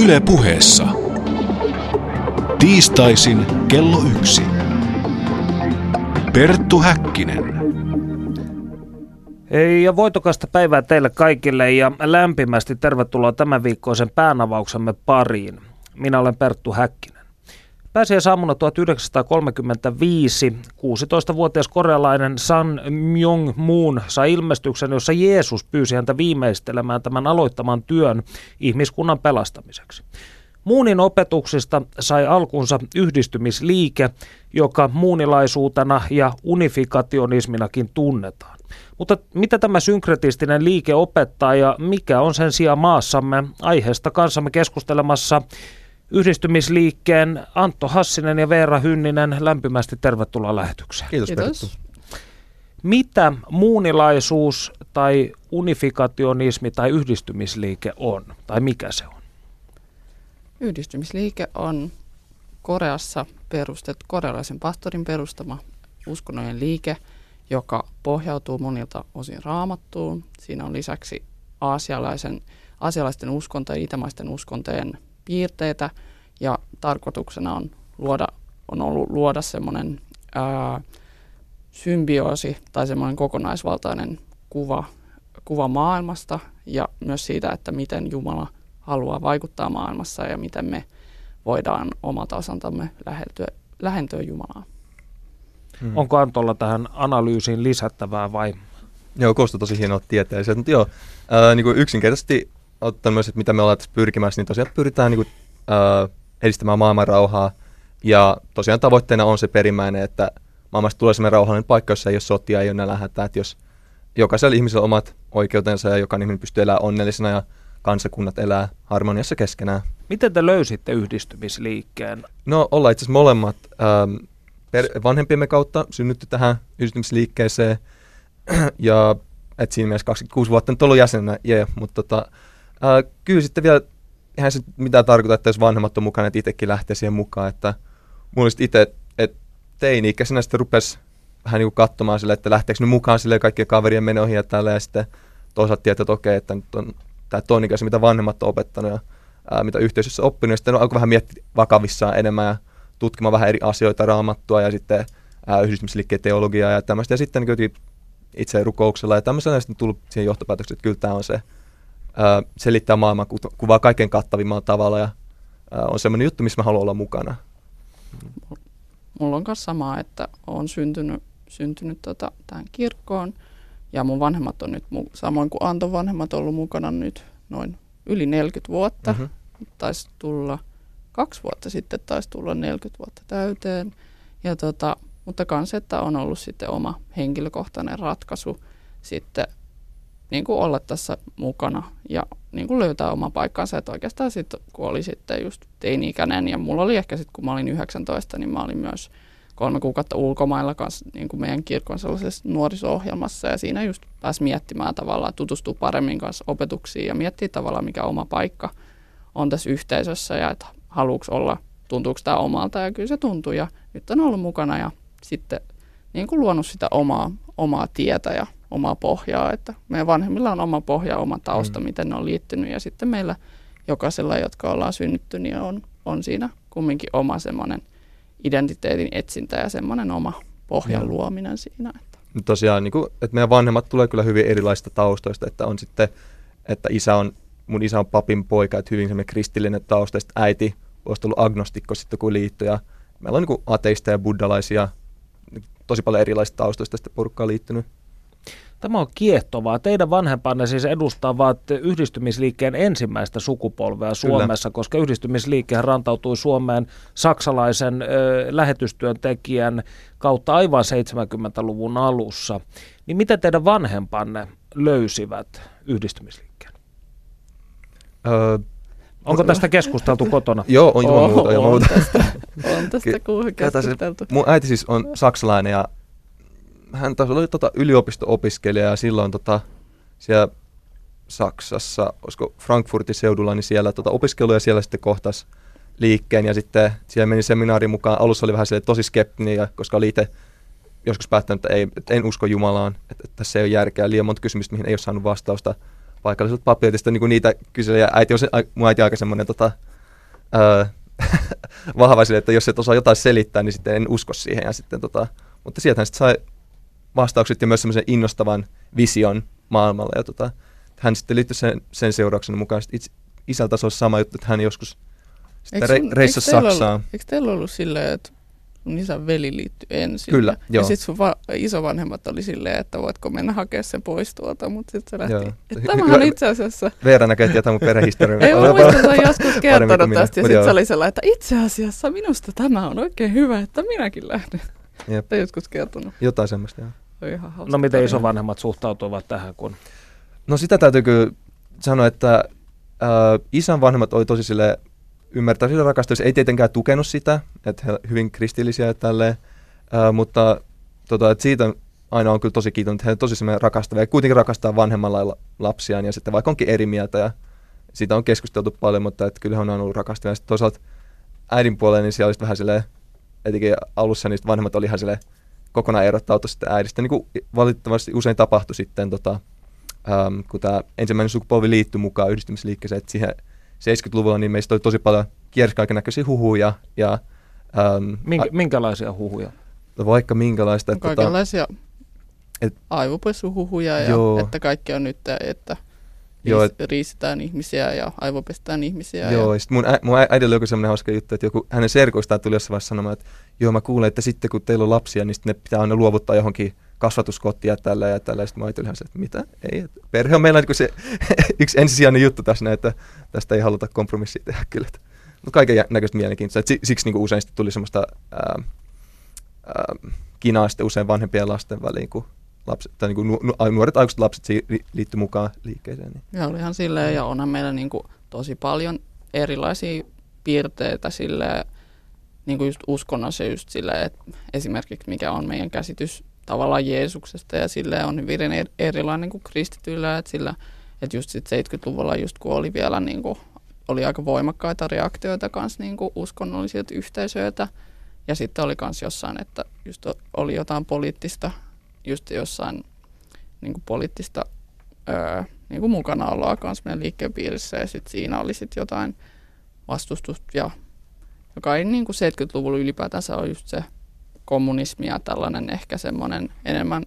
Yle puheessa. Tiistaisin kello yksi. Perttu Häkkinen. Hei ja voitokasta päivää teille kaikille ja lämpimästi tervetuloa tämän viikkoisen päänavauksemme pariin. Minä olen Perttu Häkkinen. Pääsiäisaamuna 1935 16-vuotias korealainen San Myung Moon sai ilmestyksen, jossa Jeesus pyysi häntä viimeistelemään tämän aloittaman työn ihmiskunnan pelastamiseksi. Muunin opetuksista sai alkunsa yhdistymisliike, joka muunilaisuutena ja unifikationisminakin tunnetaan. Mutta mitä tämä synkretistinen liike opettaa ja mikä on sen sijaan maassamme? Aiheesta kanssamme keskustelemassa yhdistymisliikkeen Antto Hassinen ja Veera Hynninen. Lämpimästi tervetuloa lähetykseen. Kiitos, Kiitos. Mitä muunilaisuus tai unifikationismi tai yhdistymisliike on? Tai mikä se on? Yhdistymisliike on Koreassa perustettu, korealaisen pastorin perustama uskonnollinen liike, joka pohjautuu monilta osin raamattuun. Siinä on lisäksi aasialaisen, aasialaisten uskontojen ja itämaisten uskontojen piirteitä ja tarkoituksena on, luoda, on ollut luoda semmoinen ää, symbioosi tai semmoinen kokonaisvaltainen kuva, kuva maailmasta ja myös siitä, että miten Jumala haluaa vaikuttaa maailmassa ja miten me voidaan omalta osaltamme lähentyä, lähentyä Jumalaa. Hmm. Onko Antolla tähän analyysiin lisättävää vai? Joo, kuulostaa tosi hienolta tieteelliseltä. Mutta joo, ää, niin kuin yksinkertaisesti ottaen myös, että mitä me ollaan tässä pyrkimässä, niin tosiaan pyritään niin kuin, ää, edistämään maailman rauhaa. Ja tosiaan tavoitteena on se perimmäinen, että maailmasta tulee sellainen rauhallinen paikka, jossa ei ole sotia, ei ole nälähätää, että jos jokaisella ihmisellä on omat oikeutensa ja jokainen ihminen pystyy elämään onnellisena ja kansakunnat elää harmoniassa keskenään. Miten te löysitte yhdistymisliikkeen? No ollaan itse asiassa molemmat ähm, per, vanhempiemme kautta synnytty tähän yhdistymisliikkeeseen ja et siinä mielessä 26 vuotta nyt ollut jäsenenä, yeah, mutta tota, äh, kyllä sitten vielä eihän se mitään tarkoita, että jos vanhemmat on mukana, että itsekin lähtee siihen mukaan, että mulla itse, että teini-ikäisenä sitten rupesi vähän niin katsomaan sille, että lähteekö nyt mukaan sille kaikkien kaverien menoihin ja tällä ja sitten toisaalta tietää, että okei, että nyt on tämä toinen ikäisen, mitä vanhemmat on opettanut ja ää, mitä yhteisössä oppinut, ja sitten alkoi vähän miettiä vakavissaan enemmän ja tutkimaan vähän eri asioita, raamattua ja sitten ää, yhdistymisliikkeen teologiaa ja tämmöistä. Ja sitten niin itse rukouksella ja tämmöisellä sitten tullut siihen johtopäätökseen, että kyllä tämä on se, ää, selittää maailman kuvaa kaiken kattavimmalla tavalla ja on semmoinen juttu, missä mä haluan olla mukana. Mulla on myös sama, että olen syntynyt, syntynyt tota, tähän kirkkoon ja mun vanhemmat on nyt, samoin kuin Anton vanhemmat, ollut mukana nyt noin yli 40 vuotta. Mm-hmm. Taisi tulla kaksi vuotta sitten, taisi tulla 40 vuotta täyteen. Ja tota, mutta kans, että on ollut sitten oma henkilökohtainen ratkaisu sitten niin kuin olla tässä mukana ja niin kuin löytää oma paikkansa. Että oikeastaan sitten, kun oli sitten just teini-ikäinen ja mulla oli ehkä sitten, kun mä olin 19, niin mä olin myös kolme kuukautta ulkomailla kanssa niin kuin meidän kirkon sellaisessa nuoriso-ohjelmassa ja siinä just pääsi miettimään tavallaan, tutustua paremmin kanssa opetuksiin ja miettiä tavallaan, mikä oma paikka on tässä yhteisössä ja että haluuks olla, tuntuuko tämä omalta ja kyllä se tuntui ja nyt on ollut mukana ja sitten niin kuin luonut sitä omaa, omaa tietä ja omaa pohjaa, että meidän vanhemmilla on oma pohja, oma tausta, mm. miten ne on liittynyt ja sitten meillä jokaisella, jotka ollaan synnytty, niin on, on siinä kumminkin oma semmoinen identiteetin etsintä ja semmoinen oma pohjan no. luominen siinä. Että. Tosiaan, niin kuin, että meidän vanhemmat tulee kyllä hyvin erilaisista taustoista, että on sitten, että isä on, mun isä on papin poika, että hyvin semmoinen kristillinen tausta, sitten äiti olisi tullut agnostikko sitten kun liitto, ja meillä on niin ateista ja buddalaisia, tosi paljon erilaisista taustoista sitten porukkaa liittynyt. Tämä on kiehtovaa. Teidän vanhempanne siis edustavat yhdistymisliikkeen ensimmäistä sukupolvea Suomessa, Kyllä. koska yhdistymisliike rantautui Suomeen saksalaisen ö, lähetystyöntekijän kautta aivan 70-luvun alussa. Niin miten teidän vanhempanne löysivät yhdistymisliikkeen? Öö, Onko tästä keskusteltu kotona? Joo, on ilman muuta. On, muuta. tästä, on tästä keskusteltu. Mun äiti siis on saksalainen ja hän taas oli tota yliopisto-opiskelija ja silloin tota, siellä Saksassa, olisiko Frankfurtin seudulla, niin siellä tota, opiskelu ja siellä sitten kohtas liikkeen ja sitten siellä meni seminaari mukaan. Alussa oli vähän tosi skeptinen, koska oli itse joskus päättänyt, että, ei, että en usko Jumalaan, että, että se ei ole järkeä. Liian monta kysymystä, mihin ei ole saanut vastausta. paikalliselta papilta, niin niitä kyseli, ja äiti on se, mun äiti aika semmoinen tota, öö, vahva sille, että jos et osaa jotain selittää, niin sitten en usko siihen. Ja sitten, tota, mutta sieltä hän sitten sai vastaukset ja myös semmoisen innostavan vision maailmalle. Ja tota, hän sitten liittyi sen, sen seurauksena mukaan. Itse, isältä se olisi sama juttu, että hän joskus sitten re, reissasi Saksaan. Ollut, eikö teillä ollut silleen, että sun isän veli liittyi ensin. Kyllä, joo. Ja sitten sun va- isovanhemmat oli silleen, että voitko mennä hakemaan sen pois tuolta, mutta sitten se lähti. Joo. Tämähän on itse asiassa... Veera näkee tietää mun perhehistoriaa. Ei, mä muistan, että joskus kertonut tästä ja sitten se oli sellainen, että itse asiassa minusta tämä on oikein hyvä, että minäkin lähden. Jep. Tai joskus kertonut. Jotain semmoista, joo. Ihan no miten isovanhemmat suhtautuvat tähän? Kun... No sitä täytyy kyllä sanoa, että äh, isän vanhemmat oli tosi sille ymmärtää sitä rakastusta. Ei tietenkään tukenut sitä, että he hyvin kristillisiä ja tälleen, ää, mutta tota, että siitä aina on kyllä tosi kiitollinen, että he tosi semmoinen rakastavia ja kuitenkin rakastaa vanhemmalla lapsiaan ja sitten vaikka onkin eri mieltä ja siitä on keskusteltu paljon, mutta että kyllä he on ollut rakastavia. Sitten toisaalta äidin puolella, niin siellä olisi vähän silleen, etenkin alussa niistä vanhemmat oli ihan silleen kokonaan erottautu sitten äidistä, niin kuin valitettavasti usein tapahtui sitten, tota, äm, kun tämä ensimmäinen sukupolvi liittyi mukaan yhdistymisliikkeeseen, että siihen 70-luvulla niin meistä oli tosi paljon kiersi näköisiä huhuja. Ja, ähm, Minkä, minkälaisia huhuja? No vaikka minkälaista. Että tota- Kaikenlaisia tota, et, aivopesuhuhuja ja joo. että kaikki on nyt, että Joo, et, riistetään ihmisiä ja aivopestään ihmisiä. Joo, ja... ja mun, ä, mun äidillä oli sellainen hauska juttu, että joku hänen serkuistaan tuli jossain vaiheessa sanomaan, että joo, mä kuulen, että sitten kun teillä on lapsia, niin sitten ne pitää aina luovuttaa johonkin kasvatuskottia tällä ja tällä. Sitten mä ajattelin ihan se, että mitä? Ei, että perhe on meillä niin se yksi ensisijainen juttu tässä, että tästä ei haluta kompromissia tehdä kyllä. Mutta kaiken näköistä mielenkiintoista. Siksi niin kuin usein tuli semmoista ää, ää, kinaa sitten usein vanhempien lasten väliin, kun lapset, tai niin kuin nu, nuoret aikuiset lapset liittyi mukaan liikkeeseen. Niin. Ja olihan silleen, ja onhan meillä niin kuin tosi paljon erilaisia piirteitä silleen, niin kuin just uskonnossa just silleen, että esimerkiksi mikä on meidän käsitys tavallaan Jeesuksesta ja sille on hyvin erilainen kuin kristityillä, että sillä, että just sit 70-luvulla just kun oli vielä niin kuin, oli aika voimakkaita reaktioita kanssa niin kuin uskonnollisilta yhteisöiltä ja sitten oli myös jossain, että just oli jotain poliittista, just jossain niin kuin poliittista öö, niin kuin mukanaoloa kanssa meidän liikkeen piirissä ja sitten siinä oli sitten jotain vastustusta ja joka ei niin kuin 70-luvulla ylipäätänsä on just se kommunismi ja tällainen ehkä semmoinen enemmän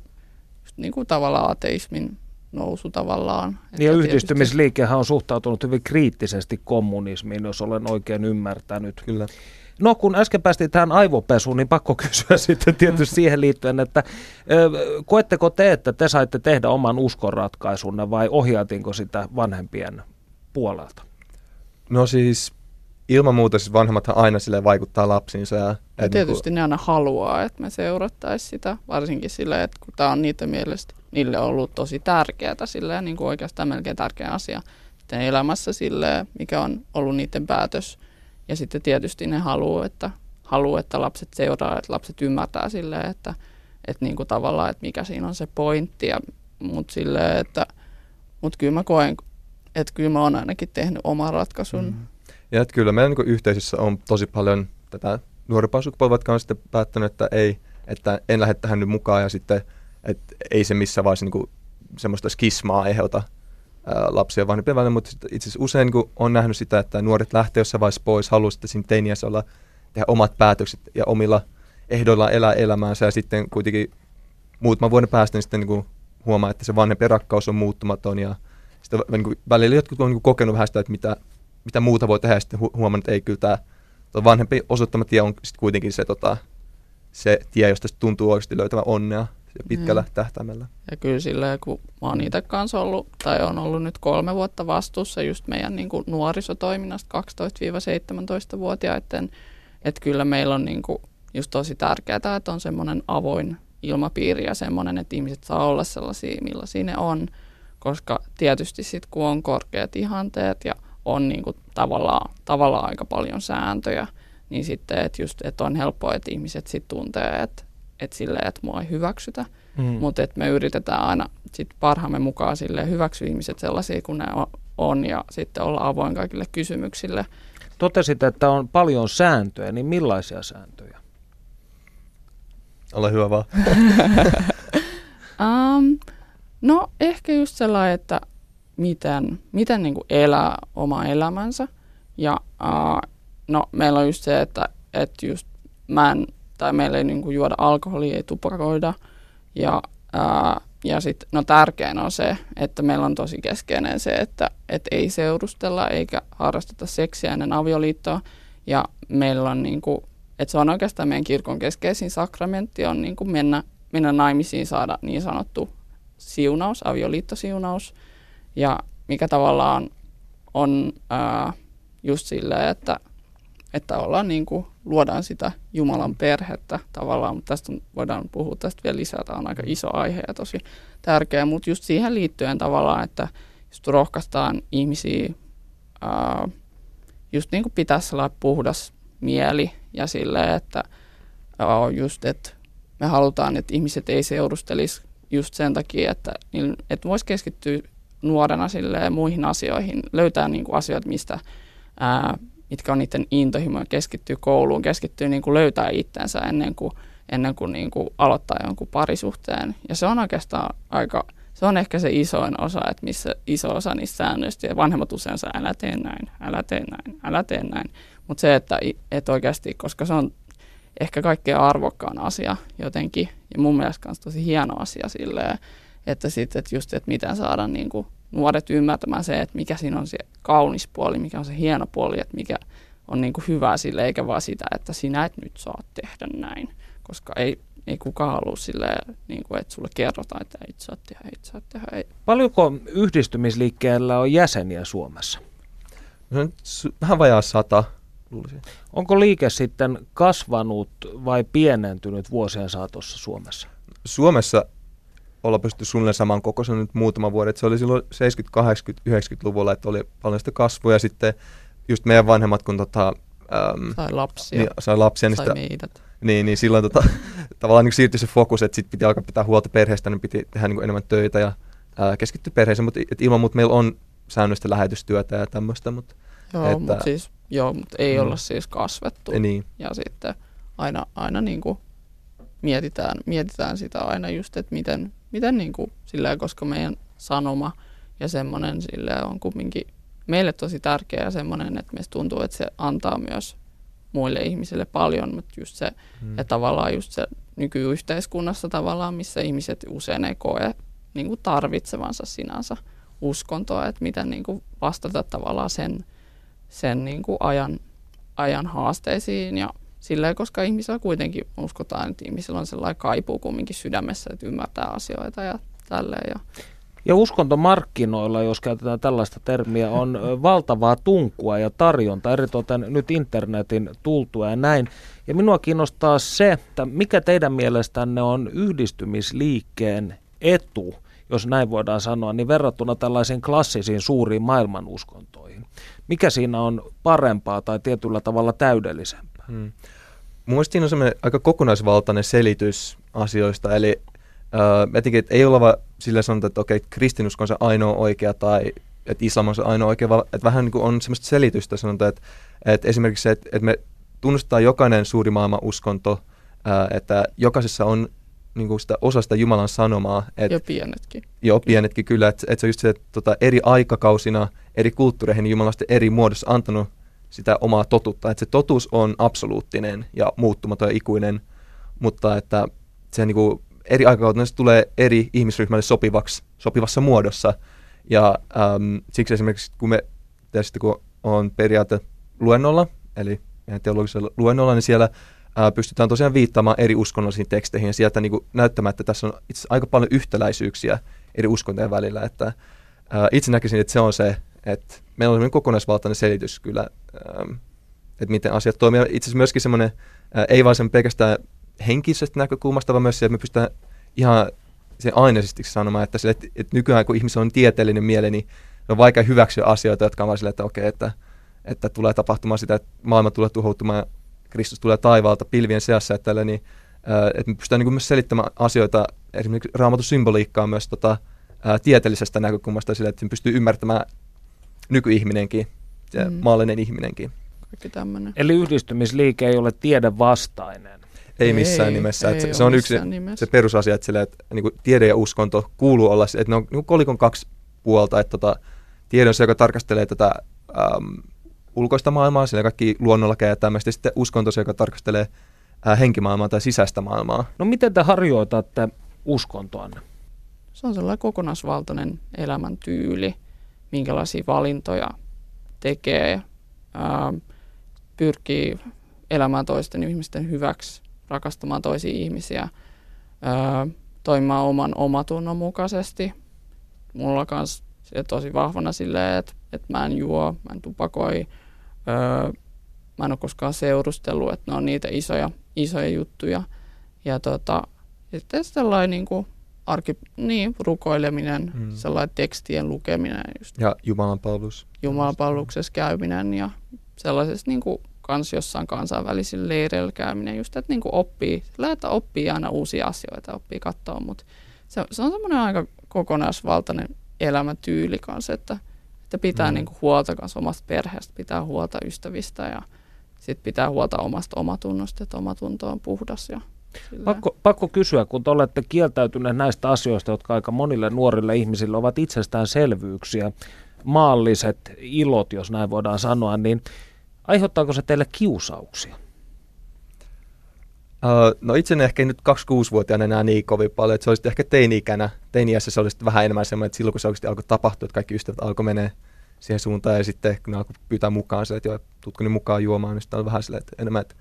niin kuin tavallaan ateismin nousu tavallaan. Ja yhdistymisliikehän on suhtautunut hyvin kriittisesti kommunismiin, jos olen oikein ymmärtänyt. Kyllä. No kun äsken päästiin tähän aivopesuun, niin pakko kysyä sitten tietysti siihen liittyen, että koetteko te, että te saitte tehdä oman uskonratkaisunne vai ohjaatinko sitä vanhempien puolelta? No siis ilman muuta siis vanhemmathan aina sille vaikuttaa lapsiinsa. Ja, ja tietysti niin ne aina haluaa, että me seurattaisiin sitä, varsinkin sille, että kun tämä on niiden mielestä, niille ollut tosi tärkeää, silleen, niin kuin oikeastaan melkein tärkeä asia sitten elämässä, silleen, mikä on ollut niiden päätös. Ja sitten tietysti ne haluaa, että, haluaa, että lapset seuraa, että lapset ymmärtää silleen, että, että niin kuin tavallaan, että mikä siinä on se pointti. Ja, mutta silleen, että, mutta kyllä mä koen, että kyllä mä oon ainakin tehnyt oman ratkaisun. Mm ja että kyllä meidän niin yhteisössä on tosi paljon tätä nuorempaa sukupolvaa, jotka on sitten päättänyt, että ei, että en lähde tähän nyt mukaan ja sitten, että ei se missään vaiheessa niin semmoista skismaa aiheuta lapsia vanhempien välillä, mutta itse asiassa usein niin on nähnyt sitä, että nuoret lähtee jossain vaiheessa pois, haluaa sitten siinä teiniässä olla, tehdä omat päätökset ja omilla ehdoilla elää elämäänsä ja sitten kuitenkin muutaman vuoden päästä niin sitten niin huomaa, että se vanhempi rakkaus on muuttumaton ja sitten niin kuin, välillä jotkut on niin kuin kokenut vähän sitä, että mitä mitä muuta voi tehdä, ja sitten hu- huomannut, että ei kyllä tämä vanhempi osoittama tie on sitten kuitenkin se, tota, se tie, josta tuntuu oikeasti löytävän onnea pitkällä mm. tähtäimellä. Ja kyllä silleen, kun mä oon itse kanssa ollut, tai on ollut nyt kolme vuotta vastuussa just meidän niin kuin nuorisotoiminnasta 12-17-vuotiaiden, että kyllä meillä on niin kuin just tosi tärkeää, että on semmoinen avoin ilmapiiri ja semmoinen, että ihmiset saa olla sellaisia, millaisia ne on, koska tietysti sitten kun on korkeat ihanteet ja on niin kuin tavallaan, tavallaan aika paljon sääntöjä, niin sitten, että just, että on helppoa, että ihmiset sitten tuntee, että, että silleen, että mua ei hyväksytä, mm. mutta että me yritetään aina sit parhaamme mukaan sille hyväksyä ihmiset sellaisia kuin ne on ja sitten olla avoin kaikille kysymyksille. Totesit, että on paljon sääntöjä, niin millaisia sääntöjä? Ole hyvä vaan. um, no ehkä just sellainen, että miten, miten niin kuin elää oma elämänsä. Ja uh, no, meillä on just se, että, että just mä en, tai meillä ei niin kuin juoda alkoholia, ei tupakoida. Ja, ja sitten no tärkein on se, että meillä on tosi keskeinen se, että et ei seurustella eikä harrasteta seksiä ennen avioliittoa. Ja meillä on niin kuin, että se on oikeastaan meidän kirkon keskeisin sakramentti on niin kuin mennä, mennä naimisiin, saada niin sanottu siunaus, avioliittosiunaus. Ja mikä tavallaan on ää, just silleen, että, että ollaan niin kuin, luodaan sitä Jumalan perhettä tavallaan, mutta tästä voidaan puhua tästä vielä lisää, tämä on aika iso aihe ja tosi tärkeä, mutta just siihen liittyen tavallaan, että just rohkaistaan ihmisiä ää, just niin kuin pitäisi olla puhdas mieli ja silleen, että just, että me halutaan, että ihmiset ei seurustelisi just sen takia, että, että voisi keskittyä nuorena silleen muihin asioihin, löytää niin kuin asioita, mistä, ää, mitkä on niiden intohimoja, keskittyy kouluun, keskittyy niin kuin löytää itsensä ennen kuin, ennen kuin, niin kuin aloittaa jonkun parisuhteen. Ja se on oikeastaan aika, se on ehkä se isoin osa, että missä iso osa niistä säännöistä, ja vanhemmat usein saa, älä tee näin, älä tee näin, älä tee näin. Mutta se, että, että oikeasti, koska se on ehkä kaikkein arvokkaan asia jotenkin, ja mun mielestä myös tosi hieno asia silleen, että sitten että just, että miten saada niin kuin nuoret ymmärtämään se, että mikä siinä on se kaunis puoli, mikä on se hieno puoli, että mikä on niin kuin hyvä sille, eikä vaan sitä, että sinä et nyt saa tehdä näin, koska ei, ei kukaan halua sille, niin kuin, että sulle kerrotaan, että ei saa tehdä, ei saa tehdä. Ei. Paljonko yhdistymisliikkeellä on jäseniä Suomessa? No, vähän vajaa sata, luulisin. Onko liike sitten kasvanut vai pienentynyt vuosien saatossa Suomessa? Suomessa olla pystytty suunnilleen saman kokoisena nyt muutama vuoden. se oli silloin 70, 80, 90-luvulla, että oli paljon sitä kasvua ja sitten just meidän vanhemmat, kun tota, äm, sai lapsia, niin, sai lapsia niin, sitä, niin, niin silloin tota, tavallaan niin siirtyi se fokus, että sitten piti alkaa pitää huolta perheestä, niin piti tehdä niin enemmän töitä ja ää, keskittyä perheeseen, mutta et ilman muuta meillä on säännöllistä lähetystyötä ja tämmöistä. Mutta, joo, että, mutta siis, joo, mutta ei mm. olla siis kasvettu. Ja, niin. ja sitten aina, aina niin kuin mietitään, mietitään sitä aina just, että miten, miten niin kuin, silleen, koska meidän sanoma ja semmoinen on kumminkin meille tosi tärkeä ja semmoinen, että meistä tuntuu, että se antaa myös muille ihmisille paljon, mutta just se, hmm. että tavallaan just se nykyyhteiskunnassa tavallaan, missä ihmiset usein ei koe niin kuin tarvitsevansa sinänsä uskontoa, että miten niin kuin vastata tavallaan sen, sen niin kuin ajan, ajan haasteisiin ja silleen, koska ihmisillä kuitenkin uskotaan, että ihmisillä on sellainen kaipuu kumminkin sydämessä, että ymmärtää asioita ja tälleen. Ja, ja uskontomarkkinoilla, jos käytetään tällaista termiä, on valtavaa tunkua ja tarjonta, eritoten nyt internetin tultua ja näin. Ja minua kiinnostaa se, että mikä teidän mielestänne on yhdistymisliikkeen etu, jos näin voidaan sanoa, niin verrattuna tällaisiin klassisiin suuriin maailmanuskontoihin. Mikä siinä on parempaa tai tietyllä tavalla täydellisempää? Hmm. Mun siinä on semmoinen aika kokonaisvaltainen selitys asioista, eli äh, etenkin, että ei olla vaan sillä sanota, että okei, kristinusko on se ainoa oikea tai että islam on se ainoa oikea, vaan että vähän niin kuin on semmoista selitystä, sanotaan, että, että esimerkiksi se, että, että me tunnustetaan jokainen suuri maailman uskonto, äh, että jokaisessa on niin kuin sitä osasta Jumalan sanomaa. Et, jo pienetkin. Joo, pienetkin kyllä. Että et se on just se, että tota, eri aikakausina, eri kulttuureihin niin Jumala on eri muodossa antanut sitä omaa totuutta. Että se totuus on absoluuttinen ja muuttumaton ja ikuinen, mutta että se niin kuin, eri aikakautena se tulee eri ihmisryhmälle sopivaksi, sopivassa muodossa. Ja äm, siksi esimerkiksi kun me tietysti kun on periaate luennolla, eli teologisella luennolla, niin siellä ää, pystytään tosiaan viittaamaan eri uskonnollisiin teksteihin ja sieltä niin kuin, näyttämään, että tässä on itse aika paljon yhtäläisyyksiä eri uskontojen välillä. Että, ää, itse näkisin, että se on se, että meillä on kokonaisvaltainen selitys kyllä, ää, että miten asiat toimii. Itse asiassa myöskin semmoinen, ää, ei vain sen pelkästään henkisestä näkökulmasta, vaan myös se, että me pystytään ihan se aineisesti sanomaan, että, sille, että, että nykyään kun ihmisellä on tieteellinen mieli, niin on vaikea hyväksyä asioita, jotka on vain sille, että okei, että, että tulee tapahtumaan sitä, että maailma tulee tuhoutumaan Kristus tulee taivaalta pilvien seassa, että, tällä, niin, ää, että me pystytään niin myös selittämään asioita, esimerkiksi raamatun symboliikkaa myös tota, ää, tieteellisestä näkökulmasta sillä, että pystyy ymmärtämään nykyihminenkin, ja mm. maallinen ihminenkin. Eli yhdistymisliike ei ole tiedevastainen. Ei missään ei, nimessä. Ei se, se on yksi nimessä. se perusasia, että, sille, että niin kuin tiede ja uskonto kuuluu olla, että ne on niin kolikon kaksi puolta, että tota, tiede on se, joka tarkastelee tätä äm, ulkoista maailmaa, siellä kaikki luonnolla ja tämmöistä, ja sitten uskonto se, joka tarkastelee ää, henkimaailmaa tai sisäistä maailmaa. No miten te harjoitatte uskontoanne? Se on sellainen kokonaisvaltainen elämäntyyli, minkälaisia valintoja tekee, ää, pyrkii elämään toisten ihmisten hyväksi, rakastamaan toisia ihmisiä, ää, toimimaan oman omatunnon mukaisesti. Mulla on myös tosi vahvana silleen, että, että mä en juo, mä en tupakoi, öö, mä en ole koskaan seurustellut, että ne on niitä isoja, isoja juttuja. Ja tota, sitten sellainen niin kuin arki, niin, rukoileminen, mm. sellainen tekstien lukeminen. Just ja Jumalan palvelus. Jumalan palveluksessa käyminen ja sellaisessa niin kuin kans jossain kansainvälisillä leireillä käyminen, just että niin kuin oppii, että oppii aina uusia asioita, oppii katsoa, mutta se, se on semmoinen aika kokonaisvaltainen elämätyyli kanssa, että, että pitää mm. niin kuin huolta kanssa omasta perheestä, pitää huolta ystävistä ja sitten pitää huolta omasta omatunnosta, että omatunto on puhdas ja Pakko, pakko kysyä, kun te olette kieltäytyneet näistä asioista, jotka aika monille nuorille ihmisille ovat itsestäänselvyyksiä, maalliset ilot, jos näin voidaan sanoa, niin aiheuttaako se teille kiusauksia? Uh, no itse ehkä nyt 26-vuotiaana enää niin kovin paljon, että se olisi ehkä teini-ikänä. Teini-iässä se olisi vähän enemmän semmoinen, että silloin kun se oikeasti alkoi tapahtua, että kaikki ystävät alkoi menee siihen suuntaan ja sitten kun ne alkoi pyytää mukaan se, että joo, tutko niin mukaan juomaan, niin sitten oli vähän silleen, että enemmän, että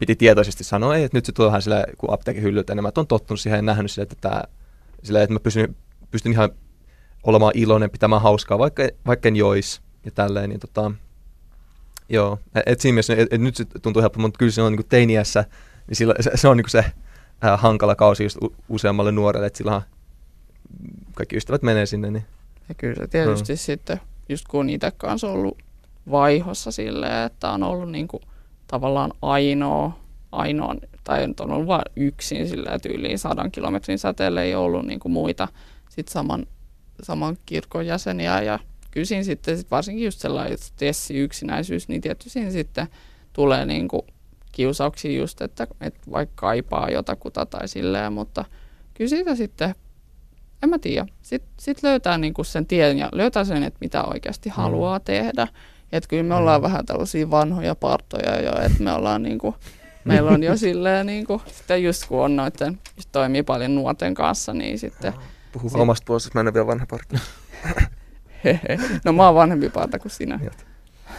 piti tietoisesti sanoa, että nyt se tulee vähän silleen, kun apteekin hyllyt enemmän, että on tottunut siihen ja nähnyt silleen, että, tämä, silleen, että mä pystyn, pystyn ihan olemaan iloinen, pitämään hauskaa, vaikka, vaikka en jois ja tälleen, niin tota, joo, et siinä mielessä, et, et nyt se tuntuu helppo, mutta kyllä se on niin teiniässä, niin silloin, se, se on niin se äh, hankala kausi just useammalle nuorelle, että silloin kaikki ystävät menee sinne. Niin. Ja kyllä se tietysti no. sitten, just kun itse kanssa ollut vaihossa silleen, että on ollut niin kuin tavallaan ainoa, ainoa tai on ollut vain yksin sillä tyyliin sadan kilometrin säteelle ei ollut niin kuin muita sit saman, saman kirkon jäseniä ja kyllä sitten sit varsinkin just sellainen stressi, yksinäisyys, niin tietysti siinä sitten tulee niin kuin kiusauksia just, että, että vaikka kaipaa jotakuta tai silleen, mutta kyllä siitä sitten, en mä tiedä, sitten sit löytää niinku sen tien ja löytää sen, että mitä oikeasti mm. haluaa tehdä. Että kyllä me ollaan mm. vähän tällaisia vanhoja partoja jo, että me ollaan niinku, meillä on jo silleen niinku, sitten just kun on noiden, just toimii paljon nuorten kanssa, niin sitten... Puhu sit, omasta puolesta, mä en ole vielä vanha parta. no mä oon vanhempi parta kuin sinä.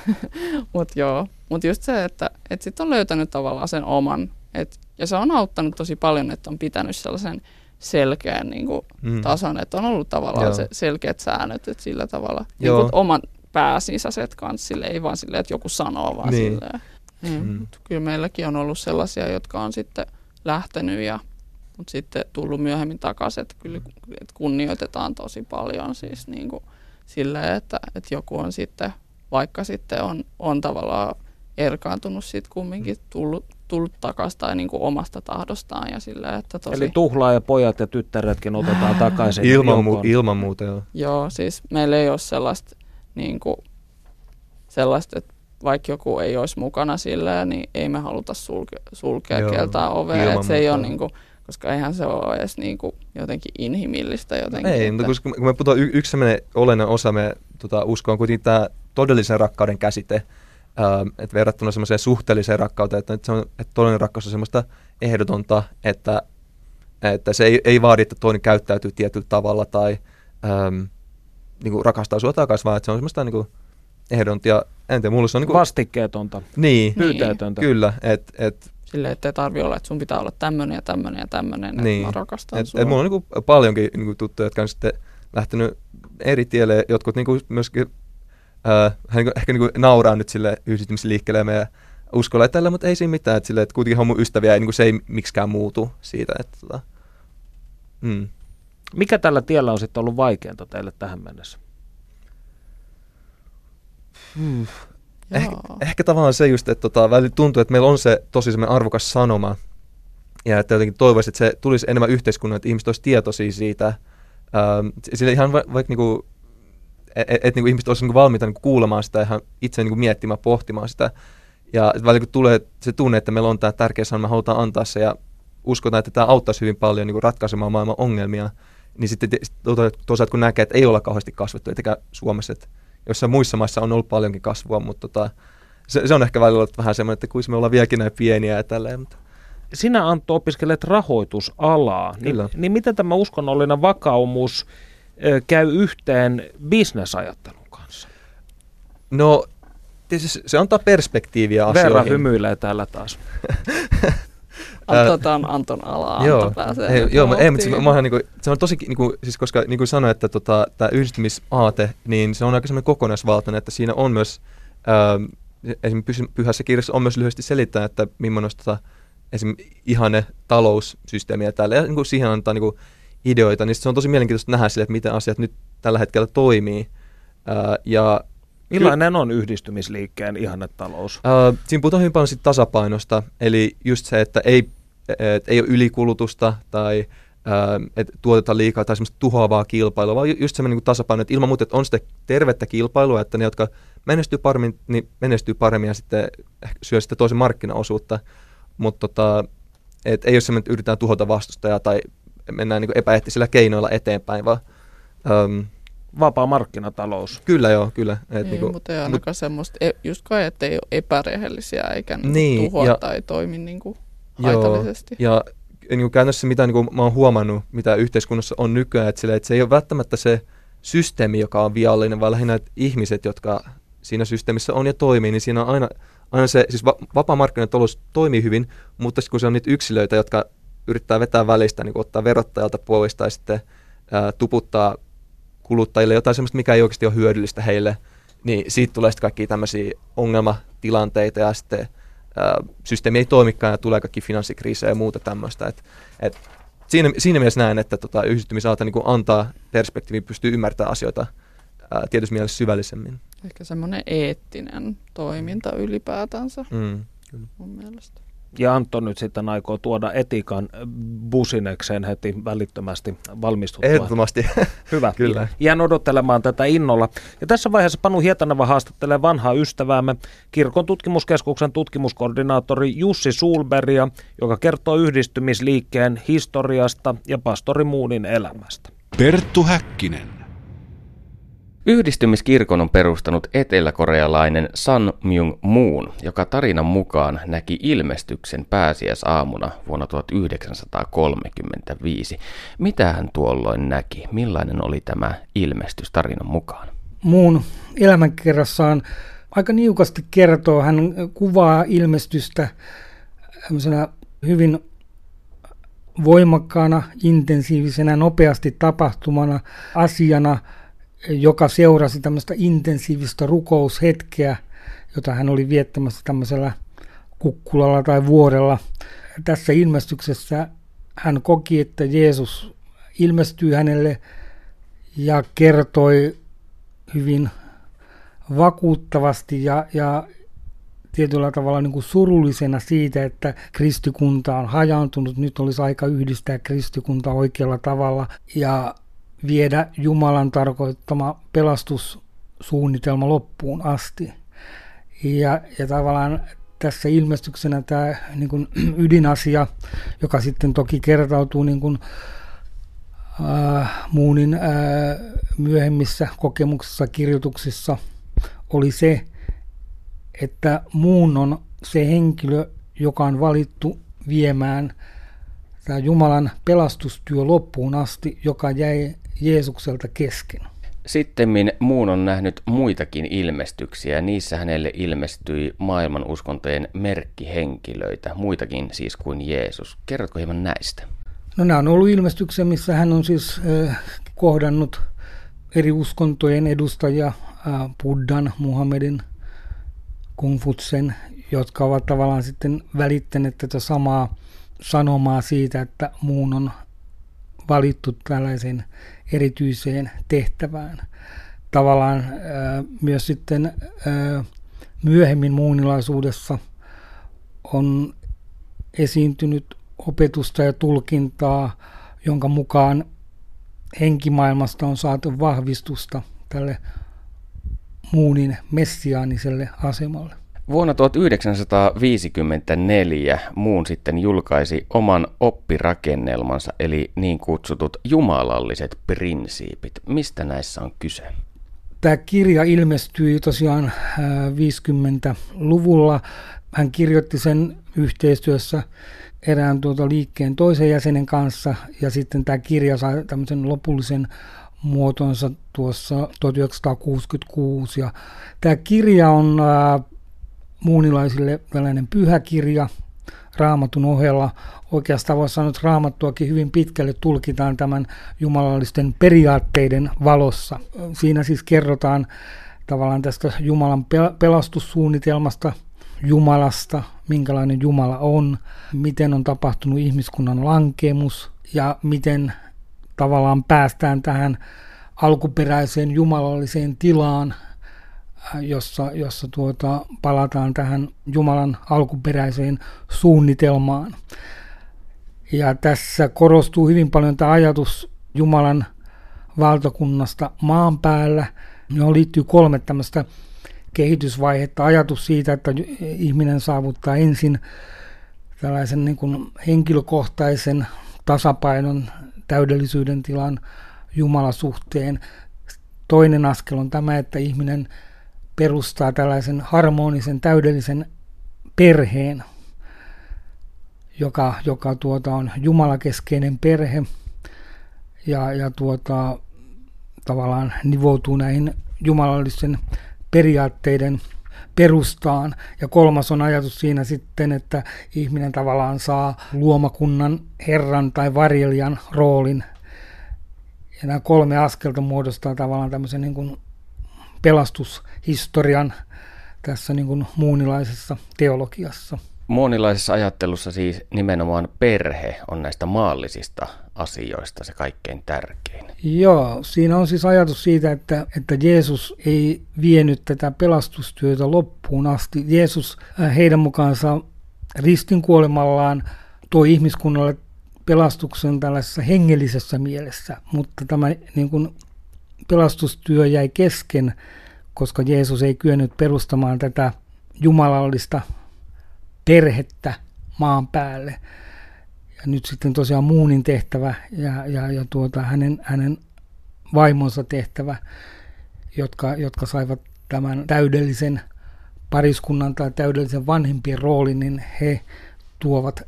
Mutta joo, mutta just se, että, että sitten on löytänyt tavallaan sen oman, et, ja se on auttanut tosi paljon, että on pitänyt sellaisen selkeän niin kuin, mm. tason, että on ollut tavallaan joo. se selkeät säännöt, että sillä tavalla niin kuin, oman pääsisäiset kanssa, sille, ei vaan silleen, että joku sanoo, vaan niin. silleen. Mm. Mm. Kyllä meilläkin on ollut sellaisia, jotka on sitten lähtenyt ja mutta sitten tullut myöhemmin takaisin, että kyllä että kunnioitetaan tosi paljon siis niin kuin silleen, että, että joku on sitten vaikka sitten on, on tavallaan erkaantunut sitten kumminkin tullut, tullut takaisin tai niin kuin omasta tahdostaan. Ja sillä, että tosi... Eli tuhlaa ja pojat ja tyttäretkin otetaan takaisin. ilman, mu- ilman muuta, joo. Joo, siis meillä ei ole sellaista, niin kuin, sellaista että vaikka joku ei olisi mukana sillä, niin ei me haluta sulke, sulkea joo, keltaa ovea. Että se ei ole niin kuin, koska eihän se ole edes niin kuin jotenkin inhimillistä jotenkin. Ei, mutta koska kun me puhutaan, y- yksi sellainen olennainen osa me tota, uskoa on kuitenkin tämä todellisen rakkauden käsite, ähm, että verrattuna semmoiseen suhteelliseen rakkauteen, että, se on, että todellinen rakkaus on semmoista ehdotonta, että, että se ei, ei vaadi, että toinen käyttäytyy tietyllä tavalla tai äm, niin kuin rakastaa sua takaisin, vaan että se on semmoista niin kuin ehdonta. Ja en tiedä, mulla se on niin kuin, Vastikkeetonta. Niin, pyyteetöntä. kyllä. Et, et, Silleen, että ei tarvi olla, että sun pitää olla tämmöinen ja tämmöinen ja tämmöinen, niin. että mä rakastan et, sua. Et mulla on niin kuin paljonkin niin kuin tuttuja, jotka on sitten lähtenyt eri tielle, jotkut niin kuin myöskin äh, hän niin ehkä niin kuin nauraa nyt sille yhdistymisliikkeelle meidän uskolla tällä, mutta ei siinä mitään, että, sille, että kuitenkin on mun ystäviä ja niin kuin se ei miksikään muutu siitä. Että, tota, mm. Mikä tällä tiellä on sitten ollut vaikeinta teille tähän mennessä? Hmm. Eh, ehkä tavallaan se just, että tota, välillä tuntuu, että meillä on se tosi semmoinen arvokas sanoma, ja että jotenkin toivoisin, että se tulisi enemmän yhteiskunnan, että ihmiset olisivat tietoisia siitä. Ähm, sillä ihan va- vaikka niinku, että et, et, niinku ihmiset olisivat niinku valmiita niinku kuulemaan sitä ihan itse niinku miettimään, pohtimaan sitä. Ja välillä kun tulee se tunne, että meillä on tämä tärkeä sanoma, me halutaan antaa se ja uskotaan, että tämä auttaisi hyvin paljon niinku ratkaisemaan maailman ongelmia, niin sitten toisaalta kun näkee, että ei olla kauheasti kasvettu, etenkään Suomessa, että jossain muissa maissa on ollut paljonkin kasvua, mutta tota, se, se, on ehkä välillä ollut vähän semmoinen, että kuinka me ollaan vieläkin näin pieniä ja tälleen. Mutta. Sinä Antto opiskelet rahoitusalaa, niin, niin miten tämä uskonnollinen vakaumus ö, käy yhteen bisnesajattelun kanssa? No tietysti se antaa perspektiiviä asioihin. Verran hymyilee täällä taas. Antotaan Anton alaa, joo, Anto pääsee ei, joo, mä, ei, mutta se, mä, niin kuin, se on tosi, niin kuin, siis koska niin kuin sanoin, että tota, tämä yhdistymisaate, niin se on aika semmoinen kokonaisvaltainen, että siinä on myös, ähm, esimerkiksi pyhässä kirjassa on myös lyhyesti selittää, että millainen tota, esimerkiksi ihane taloussysteemi ja tällä, ja niin kuin siihen antaa niin kuin, ideoita, niin se on tosi mielenkiintoista nähdä sille, että miten asiat nyt tällä hetkellä toimii. Äh, ja Millainen on yhdistymisliikkeen ihannetalous? Uh, siinä puhutaan hyvin paljon sit tasapainosta, eli just se, että ei, et, ei ole ylikulutusta tai uh, että tuotetaan liikaa tai semmoista tuhoavaa kilpailua, vaan just semmoinen niin tasapaino, että ilman muuta, että on sitä tervettä kilpailua, että ne, jotka menestyy paremmin, niin menestyy paremmin ja sitten syö sitten toisen markkinaosuutta, mutta tota, et ei ole semmoinen, että yritetään tuhota vastustajaa tai mennään niin epäeettisillä keinoilla eteenpäin, vaan um, vapaa markkinatalous. Kyllä joo, kyllä. Et ei, niinku, mutta ei ainakaan mut, semmoista, e, just kai, että ei ole epärehellisiä eikä niinku niin, tuhoa ja, tai toimi niinku haitallisesti. Joo, ja niinku käytännössä mitä niinku mä oon huomannut, mitä yhteiskunnassa on nykyään, että, sille, että se ei ole välttämättä se systeemi, joka on viallinen, vaan lähinnä että ihmiset, jotka siinä systeemissä on ja toimii, niin siinä on aina, aina se, siis va- vapaa markkinatalous toimii hyvin, mutta kun se on niitä yksilöitä, jotka yrittää vetää välistä, niin ottaa verottajalta pois tai sitten ää, tuputtaa kuluttajille jotain sellaista, mikä ei oikeasti ole hyödyllistä heille, niin siitä tulee sitten kaikki tämmöisiä ongelmatilanteita ja sitten ää, systeemi ei toimikaan ja tulee kaikki finanssikriisejä ja muuta tämmöistä. Et, et siinä, siinä mielessä näen, että tota, yhdistymisalta niin antaa perspektiivi, pystyy ymmärtämään asioita ää, tietysti mielessä syvällisemmin. Ehkä semmoinen eettinen toiminta ylipäätänsä mm, kyllä. mun mielestä. Ja Antto nyt sitten aikoo tuoda etikan businekseen heti välittömästi valmistuttua. Ehdottomasti. Hyvä. Kyllä. Jään odottelemaan tätä innolla. Ja tässä vaiheessa Panu Hietaneva haastattelee vanhaa ystäväämme, Kirkon tutkimuskeskuksen tutkimuskoordinaattori Jussi Sulberia, joka kertoo yhdistymisliikkeen historiasta ja pastori Muunin elämästä. Perttu Häkkinen. Yhdistymiskirkon on perustanut eteläkorealainen San Myung Moon, joka tarinan mukaan näki ilmestyksen pääsiäisaamuna vuonna 1935. Mitä hän tuolloin näki? Millainen oli tämä ilmestys tarinan mukaan? Muun elämänkerrassaan aika niukasti kertoo. Hän kuvaa ilmestystä hyvin voimakkaana, intensiivisenä, nopeasti tapahtumana asiana – joka seurasi tämmöistä intensiivistä rukoushetkeä, jota hän oli viettämässä tämmöisellä kukkulalla tai vuorella. Tässä ilmestyksessä hän koki, että Jeesus ilmestyi hänelle ja kertoi hyvin vakuuttavasti ja, ja tietyllä tavalla niin kuin surullisena siitä, että kristikunta on hajaantunut. Nyt olisi aika yhdistää kristikunta oikealla tavalla. Ja viedä Jumalan tarkoittama pelastussuunnitelma loppuun asti. Ja, ja tavallaan tässä ilmestyksenä tämä niin kuin ydinasia, joka sitten toki kertautuu niin kuin, äh, Muunin äh, myöhemmissä kokemuksissa, kirjoituksissa, oli se, että Muun on se henkilö, joka on valittu viemään tämä Jumalan pelastustyö loppuun asti, joka jäi Jeesukselta kesken. Sittemmin muun on nähnyt muitakin ilmestyksiä. Niissä hänelle ilmestyi maailman uskontojen merkkihenkilöitä, muitakin siis kuin Jeesus. Kerrotko hieman näistä? No nämä on ollut ilmestyksiä, missä hän on siis äh, kohdannut eri uskontojen edustajia, äh, Buddhan, Muhammedin, Kungfutsen, jotka ovat tavallaan sitten välittäneet tätä samaa sanomaa siitä, että muun on valittu tällaisen erityiseen tehtävään. Tavallaan myös sitten myöhemmin muunilaisuudessa on esiintynyt opetusta ja tulkintaa, jonka mukaan henkimaailmasta on saatu vahvistusta tälle muunin messiaaniselle asemalle. Vuonna 1954 muun sitten julkaisi oman oppirakennelmansa, eli niin kutsutut jumalalliset prinsiipit. Mistä näissä on kyse? Tämä kirja ilmestyi tosiaan 50-luvulla. Hän kirjoitti sen yhteistyössä erään tuota liikkeen toisen jäsenen kanssa ja sitten tämä kirja sai tämmöisen lopullisen muotonsa tuossa 1966. Ja tämä kirja on muunilaisille tällainen pyhäkirja raamatun ohella. Oikeastaan voisi sanoa, että raamattuakin hyvin pitkälle tulkitaan tämän jumalallisten periaatteiden valossa. Siinä siis kerrotaan tavallaan tästä Jumalan pelastussuunnitelmasta, Jumalasta, minkälainen Jumala on, miten on tapahtunut ihmiskunnan lankemus ja miten tavallaan päästään tähän alkuperäiseen jumalalliseen tilaan, jossa, jossa tuota, palataan tähän Jumalan alkuperäiseen suunnitelmaan. Ja tässä korostuu hyvin paljon tämä ajatus Jumalan valtakunnasta maan päällä, johon liittyy kolme tämmöistä kehitysvaihetta. Ajatus siitä, että ihminen saavuttaa ensin tällaisen niin kuin henkilökohtaisen tasapainon, täydellisyyden tilan Jumalasuhteen. Toinen askel on tämä, että ihminen perustaa tällaisen harmonisen, täydellisen perheen, joka, joka tuota, on jumalakeskeinen perhe ja, ja tuota, tavallaan nivoutuu näihin jumalallisen periaatteiden perustaan. Ja kolmas on ajatus siinä sitten, että ihminen tavallaan saa luomakunnan herran tai varjeljan roolin. Ja nämä kolme askelta muodostaa tavallaan tämmöisen niin kuin pelastushistorian tässä niin kuin muunilaisessa teologiassa. Muunilaisessa ajattelussa siis nimenomaan perhe on näistä maallisista asioista se kaikkein tärkein. Joo, siinä on siis ajatus siitä, että, että Jeesus ei vienyt tätä pelastustyötä loppuun asti. Jeesus äh, heidän mukaansa ristin kuolemallaan tuo ihmiskunnalle pelastuksen tällaisessa hengellisessä mielessä, mutta tämä niin kuin, pelastustyö jäi kesken, koska Jeesus ei kyennyt perustamaan tätä jumalallista perhettä maan päälle. Ja nyt sitten tosiaan Muunin tehtävä ja, ja, ja tuota, hänen, hänen vaimonsa tehtävä, jotka, jotka saivat tämän täydellisen pariskunnan tai täydellisen vanhempien roolin, niin he tuovat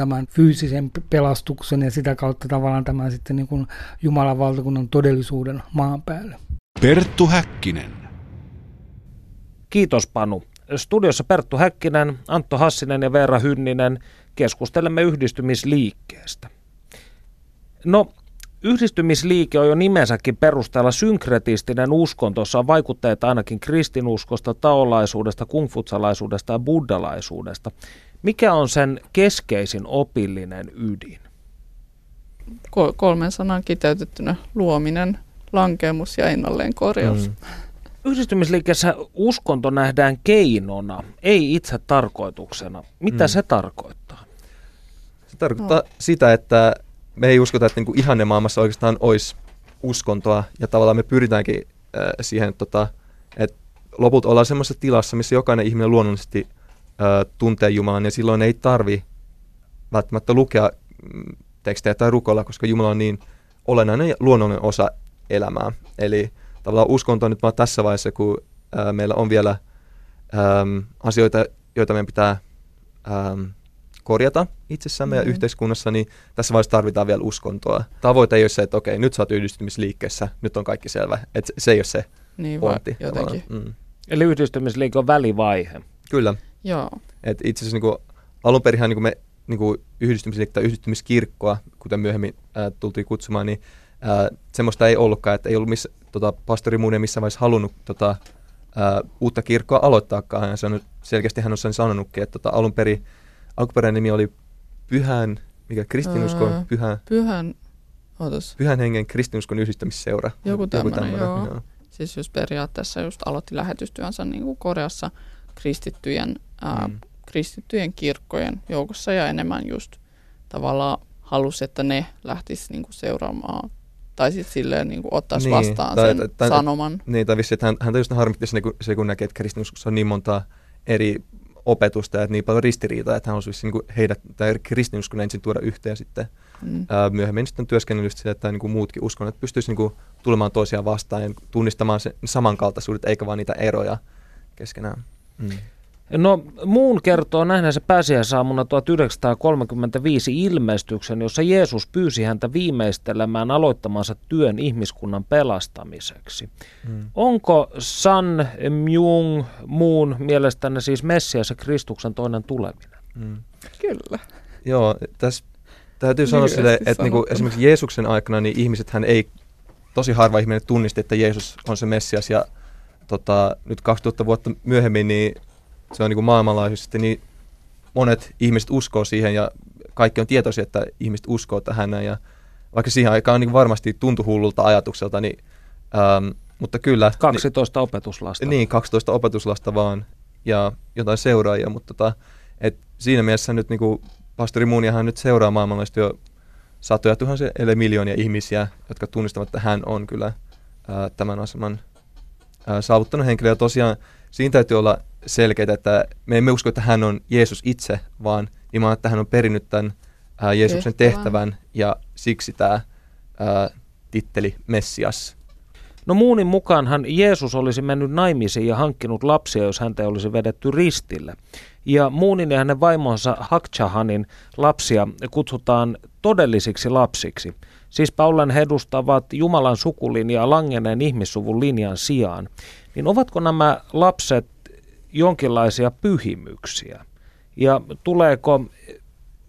tämän fyysisen pelastuksen ja sitä kautta tavallaan tämän sitten niin kuin Jumalan valtakunnan todellisuuden maan päälle. Perttu Häkkinen. Kiitos Panu. Studiossa Perttu Häkkinen, Antto Hassinen ja Veera Hynninen keskustelemme yhdistymisliikkeestä. No, yhdistymisliike on jo nimensäkin perusteella synkretistinen uskonto, jossa on vaikutteita ainakin kristinuskosta, taolaisuudesta, kungfutsalaisuudesta ja buddalaisuudesta. Mikä on sen keskeisin opillinen ydin? kolmen sanan kiteytettynä luominen, lankemus ja ennalleen korjaus. Mm. Yhdistymisliikkeessä uskonto nähdään keinona, ei itse tarkoituksena. Mitä mm. se tarkoittaa? Se tarkoittaa no. sitä, että me ei uskota, että niinku ihanne maailmassa oikeastaan olisi uskontoa, ja tavallaan me pyritäänkin äh, siihen, tota, että lopulta ollaan semmoisessa tilassa, missä jokainen ihminen luonnollisesti tuntee Jumalan, ja silloin ei tarvi välttämättä lukea mm, tekstejä tai rukoilla, koska Jumala on niin olennainen ja luonnollinen osa elämää. Eli tavallaan uskonto nyt vaan tässä vaiheessa, kun ää, meillä on vielä äm, asioita, joita meidän pitää äm, korjata itsessämme mm-hmm. ja yhteiskunnassa, niin tässä vaiheessa tarvitaan vielä uskontoa. Tavoite ei ole se, että okei, nyt sä oot yhdistymisliikkeessä, nyt on kaikki selvä. Et se ei ole se niin pointti. jotenkin. Mm. Eli yhdistymisliike on välivaihe. Kyllä. Joo. Et itse asiassa niin alun perin niin me niin yhdistymisliikettä tai yhdistymiskirkkoa, kuten myöhemmin ää, tultiin kutsumaan, niin ää, semmoista ei ollutkaan, että ei ollut missä, tota, pastori Muun missään vaiheessa halunnut tota, ää, uutta kirkkoa aloittaakaan. Hän sanoi, selkeästi hän on sen sanonutkin, että tota, alun perin, alkuperäinen nimi oli Pyhän, mikä kristinuskon, öö, pyhän, pyhän, otas. pyhän hengen kristinuskon yhdistämisseura. Joku tämmöinen, joo. joo. Siis just periaatteessa just aloitti lähetystyönsä niin kuin Koreassa kristittyjen, ää, mm. kristittyjen kirkkojen joukossa ja enemmän just tavallaan halusi, että ne lähtis niin kuin seuraamaan tai sitten silleen niin kuin ottaisi niin, vastaan tai, sen tai, sanoman. Niin, tai vissi, että hän, häntä just harmitti se, kun, se, kun näkee, että kristinuskossa on niin monta eri opetusta ja niin paljon ristiriitaa, että hän halusi niin kuin heidät, tai kristinuskon ensin tuoda yhteen sitten mm. ää, myöhemmin sitten työskennellystä sille, että niin kuin muutkin uskon, että pystyisi niin kuin tulemaan toisiaan vastaan ja tunnistamaan se samankaltaisuudet, eikä vaan niitä eroja keskenään. Mm. No muun kertoo nähneensä pääsiäisaamuna 1935 ilmestyksen, jossa Jeesus pyysi häntä viimeistelemään aloittamansa työn ihmiskunnan pelastamiseksi. Hmm. Onko San Myung muun mielestänne siis Messias ja Kristuksen toinen tuleminen? Hmm. Kyllä. Joo, tässä täytyy sanoa sille, että niinku esimerkiksi Jeesuksen aikana niin ihmiset hän ei, tosi harva ihminen tunnisti, että Jeesus on se Messias ja tota, nyt 2000 vuotta myöhemmin niin se on niin kuin maailmanlaajuisesti, niin monet ihmiset uskoo siihen ja kaikki on tietoisia, että ihmiset uskoo tähän ja vaikka siihen aikaan niin varmasti tuntui hullulta ajatukselta, niin, ähm, mutta kyllä. 12 niin, opetuslasta. Niin, 12 opetuslasta vaan ja jotain seuraajia, mutta tota, et siinä mielessä nyt niin kuin pastori Muuniahan nyt seuraa maailmanlaisesti jo satoja tuhansia, eli miljoonia ihmisiä, jotka tunnistavat, että hän on kyllä ää, tämän aseman saavuttanut henkilö. Ja tosiaan siinä täytyy olla selkeitä, että me emme usko, että hän on Jeesus itse, vaan nimenomaan, että hän on perinnyt tämän ää, Jeesuksen tehtävän, tehtävän ja siksi tämä ää, titteli Messias. No muunin mukaanhan Jeesus olisi mennyt naimisiin ja hankkinut lapsia, jos häntä olisi vedetty ristille. Ja Muunin ja hänen vaimonsa Hakchahanin lapsia kutsutaan todellisiksi lapsiksi. Siis Paulan he edustavat Jumalan sukulinjaa langeneen ihmissuvun linjan sijaan. Niin ovatko nämä lapset jonkinlaisia pyhimyksiä? Ja tuleeko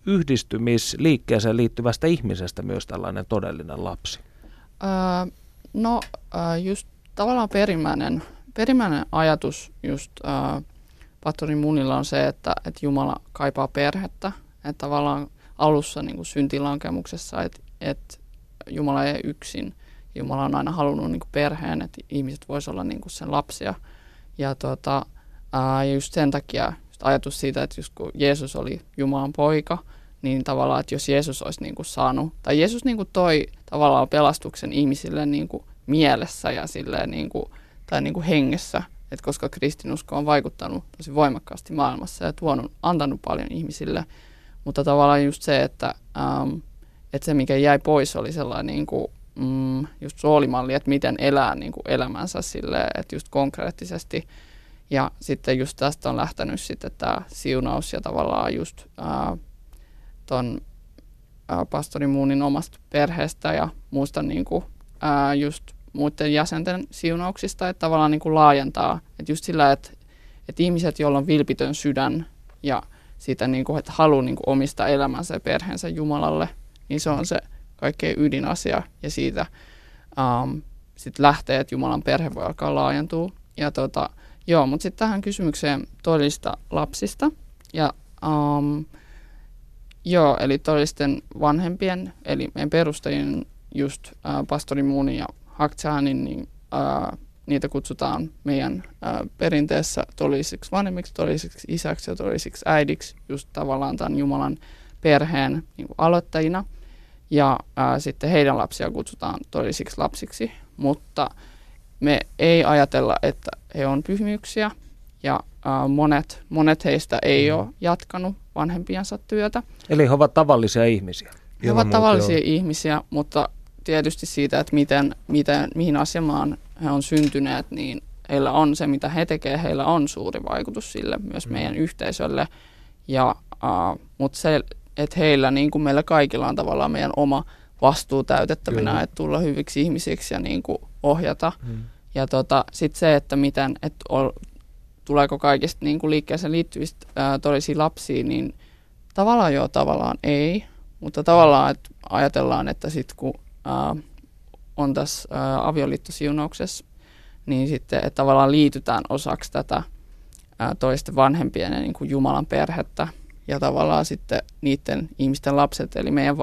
yhdistymisliikkeeseen liittyvästä ihmisestä myös tällainen todellinen lapsi? Öö, no just tavallaan perimmäinen, perimmäinen ajatus just öö, Pattorin munilla on se, että, että Jumala kaipaa perhettä. Että tavallaan alussa niin kuin syntilankemuksessa, että, että Jumala ei yksin. Jumala on aina halunnut niin kuin perheen, että ihmiset voisivat olla niin kuin sen lapsia. Ja tota, ää, just sen takia just ajatus siitä, että just kun Jeesus oli Jumalan poika, niin tavallaan, että jos Jeesus olisi niin kuin saanut, tai Jeesus niin kuin toi tavallaan pelastuksen ihmisille niin kuin mielessä ja silleen niin kuin, tai niin kuin hengessä, että koska kristinusko on vaikuttanut tosi voimakkaasti maailmassa ja tuonut, antanut paljon ihmisille, mutta tavallaan just se, että, ähm, että se mikä jäi pois oli sellainen niin kuin, mm, just roolimalli, että miten elää niin kuin elämänsä sille, että just konkreettisesti ja sitten just tästä on lähtenyt sitten tämä siunaus ja tavallaan just ää, ton pastori Muunin omasta perheestä ja muusta niin kuin, ää, just muiden jäsenten siunauksista, että tavallaan niin kuin laajentaa. Että just sillä, että, että ihmiset, joilla on vilpitön sydän ja siitä, niin kuin, että haluaa niin kuin omistaa elämänsä ja perheensä Jumalalle, niin se on se kaikkein ydinasia. Ja siitä um, sitten lähtee, että Jumalan perhe voi alkaa laajentua. Ja tota, Joo, mutta sitten tähän kysymykseen todellista lapsista. Ja um, joo, eli todellisten vanhempien, eli meidän perustajien just uh, pastori Muuni ja Haktsaanin, niin uh, niitä kutsutaan meidän uh, perinteessä todellisiksi vanhemmiksi, todellisiksi isäksi ja todellisiksi äidiksi, just tavallaan tämän Jumalan perheen niin aloittajina. Ja uh, sitten heidän lapsia kutsutaan todellisiksi lapsiksi, mutta me ei ajatella, että he on pyhimyksiä ja äh, monet, monet heistä ei mm. ole jatkanut vanhempiensa työtä. Eli he ovat tavallisia ihmisiä. He Ilman ovat tavallisia joo. ihmisiä, mutta tietysti siitä, että miten, miten, mihin asemaan he on syntyneet, niin heillä on se, mitä he tekevät, heillä on suuri vaikutus sille myös mm. meidän yhteisölle. Ja, äh, mutta se, että heillä, niin kuin meillä kaikilla on tavallaan meidän oma vastuu täytettävänä, Kyllä. että tulla hyviksi ihmisiksi ja niin kuin ohjata. Mm. Ja tota, sitten se, että miten, että ol, tuleeko kaikista niin kuin liikkeeseen liittyvistä ää, todellisia lapsia, niin tavallaan joo, tavallaan ei. Mutta tavallaan, että ajatellaan, että sitten kun ää, on tässä ää, avioliittosiunauksessa, niin sitten että tavallaan liitytään osaksi tätä ää, toisten vanhempien ja niin kuin Jumalan perhettä. Ja tavallaan sitten niiden ihmisten lapset, eli meidän,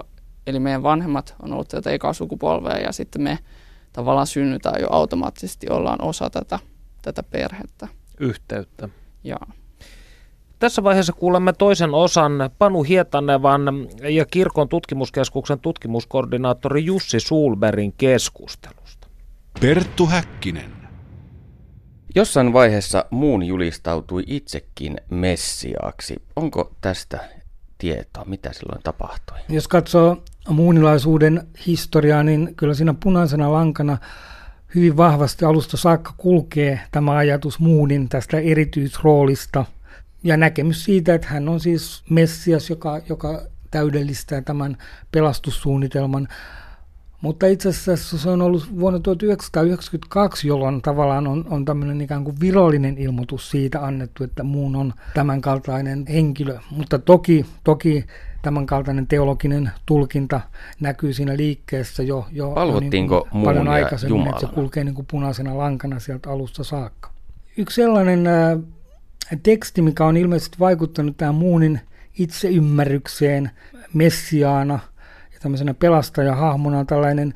eli meidän vanhemmat on ollut tätä ekaa sukupolvea ja sitten me tavallaan synnytään jo automaattisesti, ollaan osa tätä, tätä perhettä. Yhteyttä. Ja. Tässä vaiheessa kuulemme toisen osan Panu Hietanevan ja Kirkon tutkimuskeskuksen tutkimuskoordinaattori Jussi Sulberin keskustelusta. Perttu Häkkinen. Jossain vaiheessa muun julistautui itsekin messiaaksi. Onko tästä tietoa, mitä silloin tapahtui? Jos katsoo muunilaisuuden historiaa, niin kyllä siinä punaisena lankana hyvin vahvasti alusta saakka kulkee tämä ajatus muunin tästä erityisroolista ja näkemys siitä, että hän on siis Messias, joka, joka täydellistää tämän pelastussuunnitelman. Mutta itse asiassa se on ollut vuonna 1992, jolloin tavallaan on, on tämmöinen ikään kuin virallinen ilmoitus siitä annettu, että muun on tämänkaltainen henkilö. Mutta toki, toki tämänkaltainen teologinen tulkinta näkyy siinä liikkeessä jo, jo, jo niin paljon aikaisemmin, Jumalana? että se kulkee niin kuin punaisena lankana sieltä alusta saakka. Yksi sellainen äh, teksti, mikä on ilmeisesti vaikuttanut tähän muunin itseymmärrykseen messiaana tämmöisenä pelastajahahmona on tällainen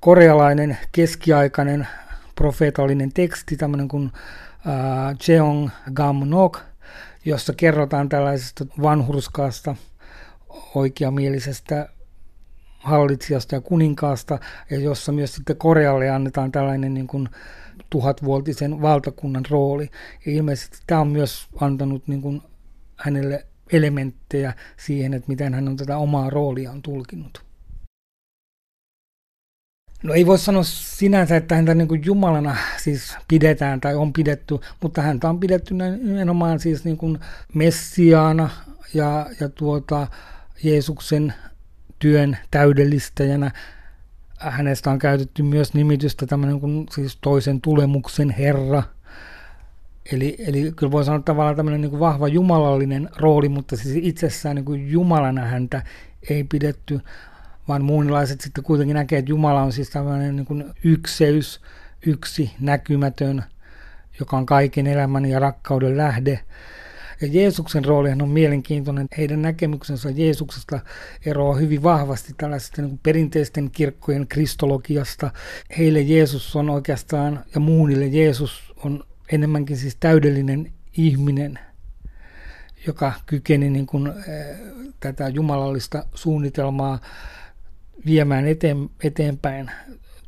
korealainen keskiaikainen profeetallinen teksti, tämmöinen kuin äh, Jeong Gam Nok, jossa kerrotaan tällaisesta vanhurskaasta oikeamielisestä hallitsijasta ja kuninkaasta, ja jossa myös sitten Korealle annetaan tällainen niin kuin tuhatvuotisen valtakunnan rooli. Ja ilmeisesti tämä on myös antanut niin kuin hänelle elementtejä siihen, että miten hän on tätä omaa rooliaan tulkinnut. No ei voi sanoa sinänsä, että häntä niin kuin Jumalana siis pidetään tai on pidetty, mutta häntä on pidetty nimenomaan siis niin kuin messiaana ja, ja tuota, Jeesuksen työn täydellistäjänä. Hänestä on käytetty myös nimitystä tämmöinen kuin siis toisen tulemuksen herra. Eli, eli kyllä voi sanoa tavallaan tämmöinen niin vahva jumalallinen rooli, mutta siis itsessään niin kuin Jumalana häntä ei pidetty, vaan muunilaiset sitten kuitenkin näkee, että Jumala on siis tämmöinen niin kuin ykseys, yksi näkymätön, joka on kaiken elämän ja rakkauden lähde. Ja Jeesuksen roolihan on mielenkiintoinen. Heidän näkemyksensä Jeesuksesta eroaa hyvin vahvasti tällaisesta niin perinteisten kirkkojen kristologiasta. Heille Jeesus on oikeastaan, ja muunille Jeesus on enemmänkin siis täydellinen ihminen, joka kykeni niin kuin, äh, tätä jumalallista suunnitelmaa viemään eteen, eteenpäin.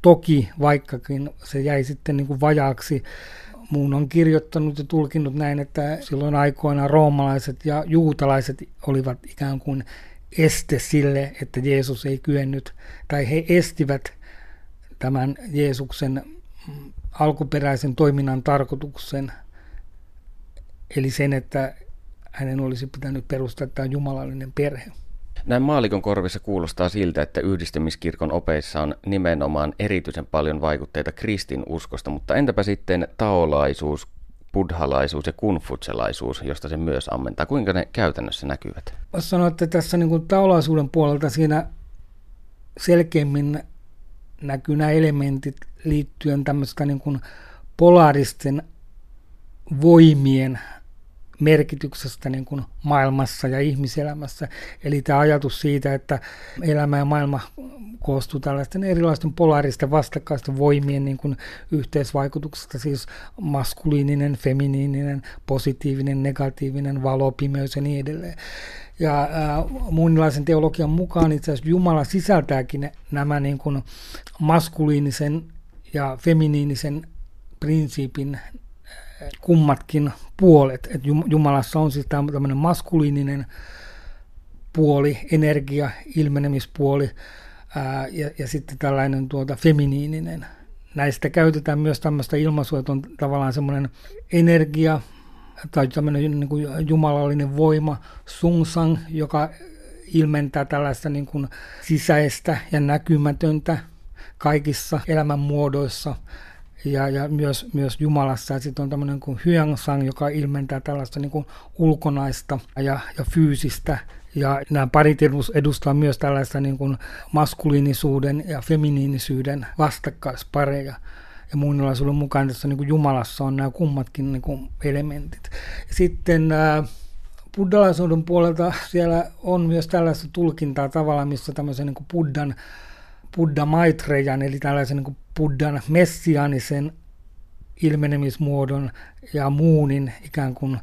Toki vaikkakin se jäi sitten niin kuin vajaaksi Muun on kirjoittanut ja tulkinnut näin, että silloin aikoina roomalaiset ja juutalaiset olivat ikään kuin este sille, että Jeesus ei kyennyt, tai he estivät tämän Jeesuksen alkuperäisen toiminnan tarkoituksen, eli sen, että hänen olisi pitänyt perustaa tämä jumalallinen perhe. Näin maalikon korvissa kuulostaa siltä, että yhdistämiskirkon opeissa on nimenomaan erityisen paljon vaikutteita kristinuskosta, mutta entäpä sitten taolaisuus, buddhalaisuus ja kunfutselaisuus, josta se myös ammentaa. Kuinka ne käytännössä näkyvät? Voisi sanoa, että tässä niin kuin taolaisuuden puolelta siinä selkeimmin näkyy nämä elementit liittyen tämmöistä niin kuin polaaristen voimien merkityksestä niin kuin maailmassa ja ihmiselämässä. Eli tämä ajatus siitä, että elämä ja maailma koostuu tällaisten erilaisten polaaristen vastakkaisten voimien niin kuin yhteisvaikutuksesta, siis maskuliininen, feminiininen, positiivinen, negatiivinen, valo, pimeys ja niin edelleen. Ja äh, muunilaisen teologian mukaan itse asiassa Jumala sisältääkin nämä niin kuin maskuliinisen feminiinisen prinsiipin kummatkin puolet. Et Jumalassa on siis tämmöinen maskuliininen puoli, energia, ilmenemispuoli ää, ja, ja sitten tällainen tuota feminiininen. Näistä käytetään myös tämmöistä ilmaisua, että on tavallaan semmoinen energia tai tämmöinen niin kuin jumalallinen voima, sungsang, joka ilmentää tällaista niin kuin sisäistä ja näkymätöntä kaikissa elämän muodoissa ja, ja myös, myös Jumalassa. Ja sitten on tämmöinen kuin Hyangsang, joka ilmentää tällaista niin kuin ulkonaista ja, ja fyysistä. Ja nämä parit edustaa myös tällaista niin kuin maskuliinisuuden ja feminiinisyyden vastakkaispareja. Ja muunilaisuuden mukaan tässä niin kuin Jumalassa on nämä kummatkin niin kuin elementit. Sitten ää, buddhalaisuuden puolelta siellä on myös tällaista tulkintaa tavallaan, missä tämmöisen niin kuin buddhan Buddha Maitrejan, eli tällaisen niin Buddhan messiaanisen ilmenemismuodon ja muunin ikään kuin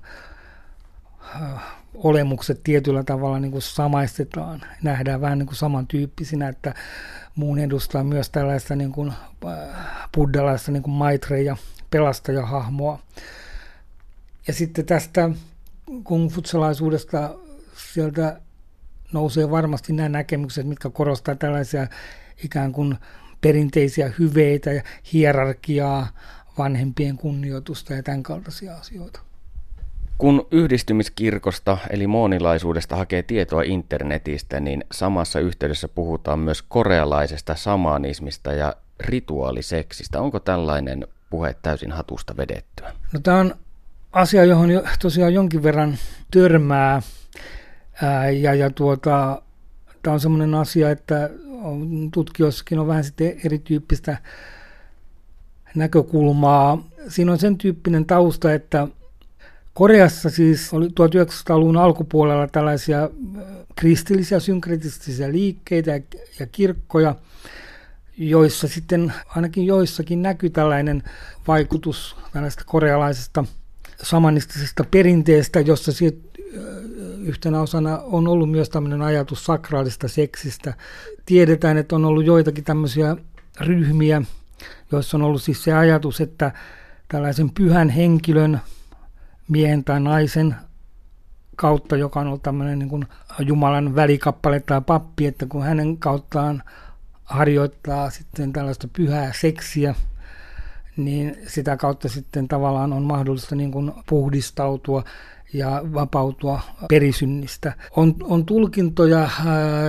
äh, olemukset tietyllä tavalla niin kuin samaistetaan, nähdään vähän niin kuin samantyyppisinä, että muun edustaa myös tällaista niin kuin äh, buddhalaista niin kuin maitreja, pelastajahahmoa. Ja sitten tästä kungfutsalaisuudesta sieltä nousee varmasti nämä näkemykset, mitkä korostaa tällaisia ikään kuin perinteisiä hyveitä ja hierarkiaa, vanhempien kunnioitusta ja tämän kaltaisia asioita. Kun yhdistymiskirkosta eli moonilaisuudesta hakee tietoa internetistä, niin samassa yhteydessä puhutaan myös korealaisesta samanismista ja rituaaliseksistä. Onko tällainen puhe täysin hatusta vedettyä? No, tämä on asia, johon jo, tosiaan jonkin verran törmää. Ää, ja, ja tuota, tämä on sellainen asia, että tutkijoissakin on vähän sitten erityyppistä näkökulmaa. Siinä on sen tyyppinen tausta, että Koreassa siis oli 1900-luvun alkupuolella tällaisia kristillisiä synkretistisiä liikkeitä ja kirkkoja, joissa sitten ainakin joissakin näkyy tällainen vaikutus tällaista korealaisesta samanistisesta perinteestä, jossa siitä yhtenä osana on ollut myös tämmöinen ajatus sakraalista seksistä. Tiedetään, että on ollut joitakin tämmöisiä ryhmiä, joissa on ollut siis se ajatus, että tällaisen pyhän henkilön, miehen tai naisen kautta, joka on ollut tämmöinen niin kuin Jumalan välikappale tai pappi, että kun hänen kauttaan harjoittaa sitten tällaista pyhää seksiä, niin sitä kautta sitten tavallaan on mahdollista niin kuin puhdistautua ja vapautua perisynnistä. On, on tulkintoja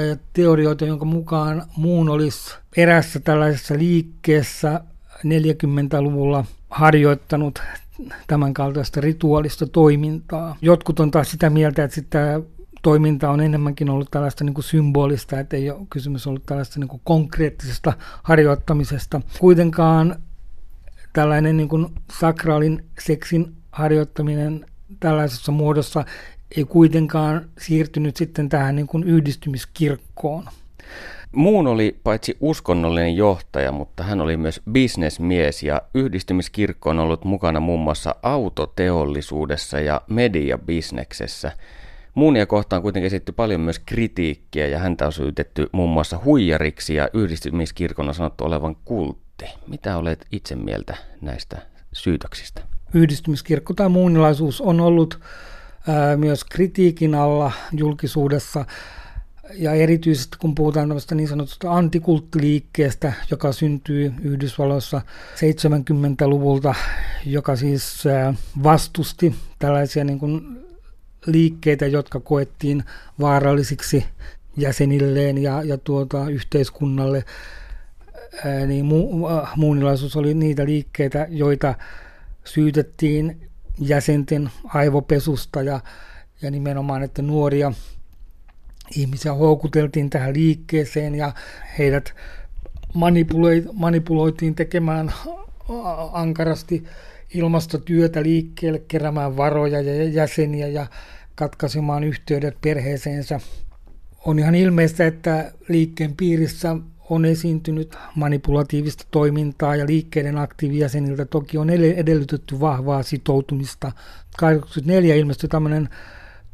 ja teorioita, jonka mukaan muun olisi erässä tällaisessa liikkeessä 40-luvulla harjoittanut tämän kaltaista rituaalista toimintaa. Jotkut on taas sitä mieltä, että sitä toiminta on enemmänkin ollut tällaista niin kuin symbolista, että ei ole kysymys ollut tällaista niin kuin konkreettisesta harjoittamisesta. Kuitenkaan tällainen niin kuin sakraalin seksin harjoittaminen tällaisessa muodossa ei kuitenkaan siirtynyt sitten tähän niin kuin yhdistymiskirkkoon. Muun oli paitsi uskonnollinen johtaja, mutta hän oli myös bisnesmies ja yhdistymiskirkko on ollut mukana muun muassa autoteollisuudessa ja mediabisneksessä. Muunia kohtaan kuitenkin esitetty paljon myös kritiikkiä ja häntä on syytetty muun muassa huijariksi ja yhdistymiskirkon on sanottu olevan kultti. Mitä olet itse mieltä näistä syytöksistä? Yhdistymiskirkko tai muunilaisuus on ollut myös kritiikin alla julkisuudessa. Ja erityisesti kun puhutaan tämmöistä niin sanotusta antikulttiliikkeestä, joka syntyy Yhdysvalloissa 70-luvulta, joka siis vastusti tällaisia niin kuin liikkeitä, jotka koettiin vaarallisiksi jäsenilleen ja, ja tuota, yhteiskunnalle, niin mu, muunilaisuus oli niitä liikkeitä, joita syytettiin jäsenten aivopesusta ja, ja nimenomaan, että nuoria ihmisiä houkuteltiin tähän liikkeeseen ja heidät manipuloitiin tekemään ankarasti ilmastotyötä liikkeelle, keräämään varoja ja jäseniä ja katkaisemaan yhteydet perheeseensä. On ihan ilmeistä, että liikkeen piirissä on esiintynyt manipulatiivista toimintaa ja liikkeiden aktiivijäseniltä toki on edellytetty vahvaa sitoutumista. 1984 ilmestyi tämmöinen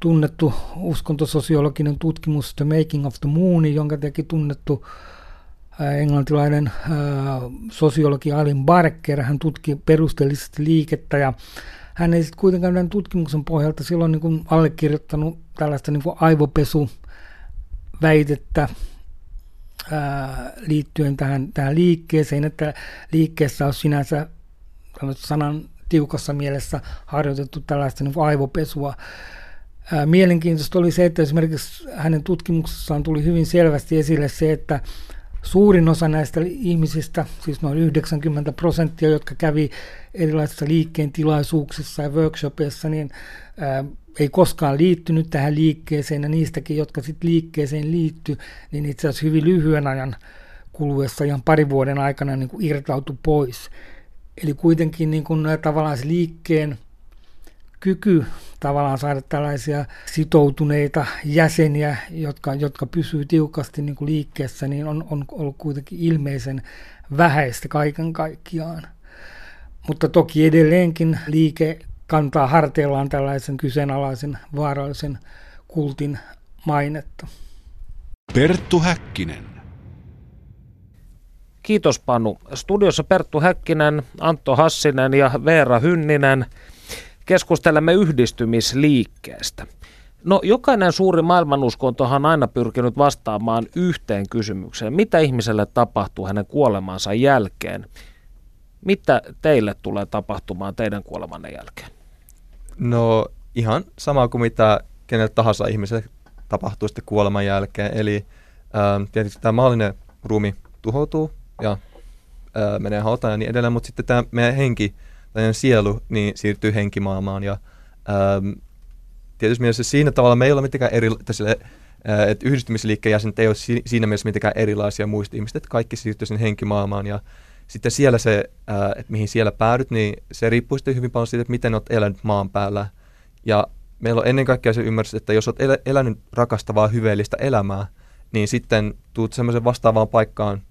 tunnettu uskontososiologinen tutkimus The Making of the Moon, jonka teki tunnettu englantilainen sosiologi Alin Barker. Hän tutki perusteellisesti liikettä ja hän ei sitten kuitenkaan tämän tutkimuksen pohjalta silloin niin kuin allekirjoittanut tällaista niin kuin aivopesu-väitettä liittyen tähän, tähän liikkeeseen, että liikkeessä on sinänsä sanan tiukassa mielessä harjoitettu tällaista niin aivopesua. Mielenkiintoista oli se, että esimerkiksi hänen tutkimuksessaan tuli hyvin selvästi esille se, että suurin osa näistä ihmisistä, siis noin 90 prosenttia, jotka kävi erilaisissa liikkeen tilaisuuksissa ja workshopeissa, niin ää, ei koskaan liittynyt tähän liikkeeseen, ja niistäkin, jotka sitten liikkeeseen liittyi, niin itse asiassa hyvin lyhyen ajan kuluessa, ihan parin vuoden aikana niin kuin irtautui pois. Eli kuitenkin niin kuin, tavallaan se liikkeen kyky tavallaan saada tällaisia sitoutuneita jäseniä, jotka, jotka pysyy tiukasti niin kuin liikkeessä, niin on, on ollut kuitenkin ilmeisen vähäistä kaiken kaikkiaan. Mutta toki edelleenkin liike kantaa harteillaan tällaisen kyseenalaisen vaarallisen kultin mainetta. Perttu Häkkinen. Kiitos Panu. Studiossa Perttu Häkkinen, Antto Hassinen ja Veera Hynninen. Keskustelemme yhdistymisliikkeestä. No jokainen suuri maailmanuskontohan on aina pyrkinyt vastaamaan yhteen kysymykseen. Mitä ihmiselle tapahtuu hänen kuolemansa jälkeen? Mitä teille tulee tapahtumaan teidän kuolemanne jälkeen? No ihan sama kuin mitä kenelle tahansa ihmiselle tapahtuu sitten kuoleman jälkeen. Eli ähm, tietysti tämä maallinen ruumi tuhoutuu ja äh, menee hautaan ja niin edelleen, mutta sitten tämä meidän henki, tai sielu, niin siirtyy henkimaailmaan ja ähm, tietysti mielessä siinä tavalla me ei ole mitenkään eri, sille, äh, että yhdistymisliikkeen jäsenet ei ole siinä mielessä mitenkään erilaisia muista ihmistä, että kaikki siirtyy sinne henkimaailmaan ja sitten siellä se, äh, että mihin siellä päädyt, niin se riippuu sitten hyvin paljon siitä, että miten olet elänyt maan päällä. Ja meillä on ennen kaikkea se ymmärrys, että jos olet el- elänyt rakastavaa, hyveellistä elämää, niin sitten tuut semmoisen vastaavaan paikkaan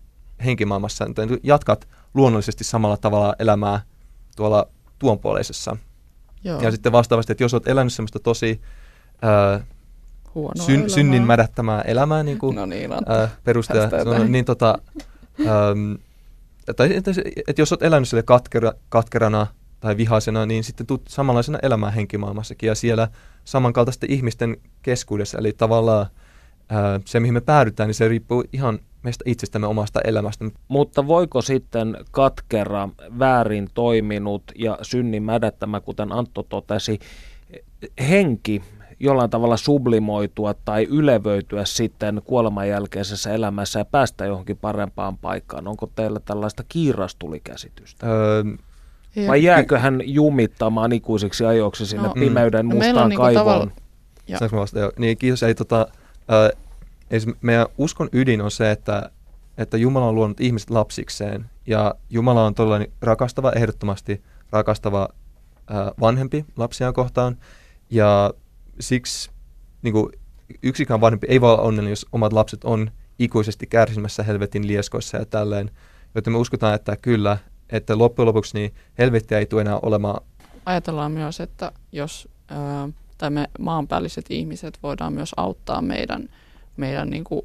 henkimaailmassa, että jatkat luonnollisesti samalla tavalla elämää tuolla tuonpuoleisessa. Joo. Ja sitten vastaavasti, että jos olet elänyt semmoista tosi ää, syn, synnin mädättämää elämää, niin kuin no niin, ää, perustaja sanoi, niin tota, äm, tai että, että jos olet elänyt sille katkera, katkerana tai vihaisena, niin sitten tulet samanlaisena elämään henkimaailmassakin ja siellä samankaltaisten ihmisten keskuudessa. Eli tavallaan ää, se, mihin me päädytään, niin se riippuu ihan meistä itsestämme omasta elämästä. Mutta voiko sitten katkera, väärin toiminut ja synnin mädättämä, kuten Antto totesi, henki jollain tavalla sublimoitua tai ylevöityä sitten kuoleman jälkeisessä elämässä ja päästä johonkin parempaan paikkaan? Onko teillä tällaista kiirastulikäsitystä? Öö, Vai jääkö hän jumittamaan ikuisiksi ajoiksi sinne no, pimeyden no, mustaan niinku kaivoon? Niinku tavalla... Niin, kiitos. Eli tota, äh, meidän uskon ydin on se, että, että Jumala on luonut ihmiset lapsikseen ja Jumala on todella rakastava, ehdottomasti rakastava äh, vanhempi lapsiaan kohtaan ja siksi niin kuin, yksikään vanhempi ei voi olla onnellinen, jos omat lapset on ikuisesti kärsimässä helvetin lieskoissa ja tälleen. Joten me uskotaan, että kyllä, että loppujen lopuksi niin helvettiä ei tule enää olemaan. Ajatellaan myös, että jos ää, tai me maanpäälliset ihmiset voidaan myös auttaa meidän, meidän niin kuin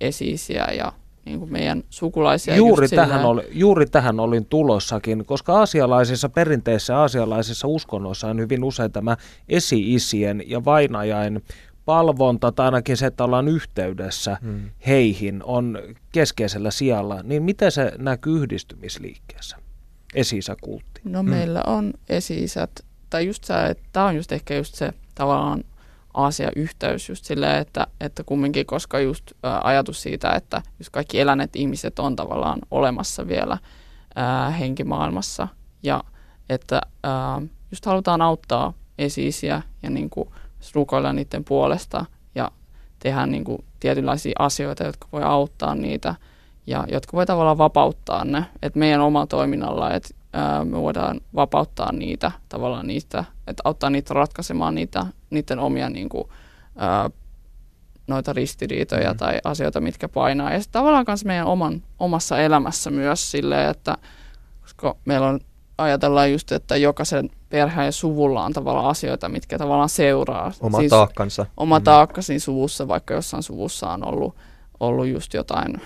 esiisiä ja niin kuin meidän sukulaisia. Juuri tähän, oli, juuri tähän olin tulossakin, koska aasialaisissa perinteissä aasialaisissa uskonnoissa on hyvin usein tämä esi-isien ja vainajain palvonta tai ainakin se, että ollaan yhteydessä hmm. heihin, on keskeisellä sijalla. Niin miten se näkyy yhdistymisliikkeessä, esi kultti No hmm. meillä on esi-isät, tai just se, että tämä on just ehkä just se tavallaan Aasia-yhteys just silleen, että, että kumminkin, koska just ä, ajatus siitä, että just kaikki eläneet ihmiset on tavallaan olemassa vielä ä, henkimaailmassa ja että ä, just halutaan auttaa esiisiä ja niin kuin rukoilla niiden puolesta ja tehdä niin kuin tietynlaisia asioita, jotka voi auttaa niitä ja jotka voi tavallaan vapauttaa ne, että meidän oma toiminnalla, että me voidaan vapauttaa niitä tavallaan niistä, että auttaa niitä ratkaisemaan niitä, niiden omia niin kuin, ää, noita ristiriitoja mm. tai asioita, mitkä painaa. Ja sitten tavallaan myös meidän oman, omassa elämässä myös silleen, että koska meillä on, ajatellaan just, että jokaisen perheen ja suvulla on tavallaan asioita, mitkä tavallaan seuraa. Oma siis, taakkansa. Oma mm. taakka siinä suvussa, vaikka jossain suvussa on ollut, ollut just jotain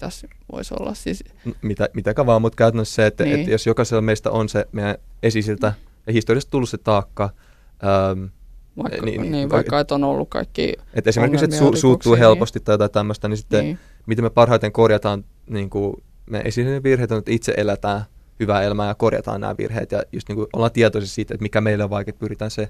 tässä voisi olla siis... Mitä, mitäkä vaan, mutta käytännössä se, että, niin. että jos jokaisella meistä on se meidän esisiltä ja historiasta tullut se taakka, ähm, vaikka, niin, niin, niin, vaikka että on ollut kaikki että Esimerkiksi, että su, suuttuu niin. helposti tai jotain tämmöistä, niin sitten niin. miten me parhaiten korjataan niin kuin me esisen virheet on, että itse elätään hyvää elämää ja korjataan nämä virheet ja just niin kuin ollaan tietoisia siitä, että mikä meillä on vaikea, pyritään se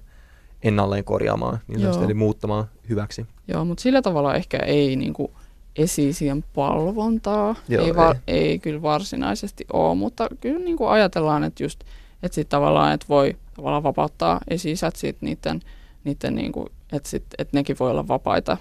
ennalleen korjaamaan, niin eli muuttamaan hyväksi. Joo, mutta sillä tavalla ehkä ei niin kuin, esiisien palvontaa. Joo, ei, va- ei. ei kyllä varsinaisesti ole, mutta kyllä niin kuin ajatellaan, että just, että sit tavallaan, että voi tavallaan vapauttaa esi-isät sit niiden, niiden niin kuin, että, sit, että nekin voi olla vapaita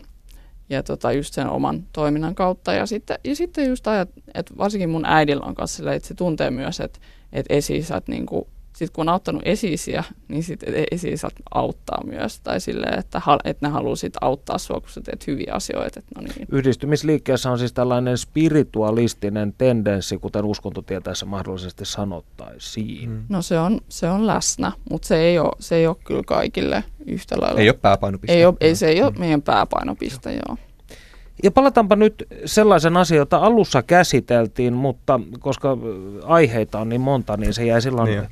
ja tota, just sen oman toiminnan kautta. Ja sitten, ja sitten just ajat, että varsinkin mun äidillä on kanssa sillä, että se tuntee myös, että, että esi-isät niin kuin, sitten kun on auttanut esiisiä, niin sitten esi auttaa myös. Tai silleen, että, että ne haluaa sit auttaa sinua, kun sä teet hyviä asioita. Että no niin. Yhdistymisliikkeessä on siis tällainen spiritualistinen tendenssi, kuten uskontotieteessä mahdollisesti sanottaisiin. Mm. No se on, se on läsnä, mutta se ei, ole, se ei ole kyllä kaikille yhtä lailla. Ei ole pääpainopiste. Ei, ole, ei se ei ole mm. meidän pääpainopiste, joo. joo. Ja palataanpa nyt sellaisen asian, jota alussa käsiteltiin, mutta koska aiheita on niin monta, niin se jäi silloin niin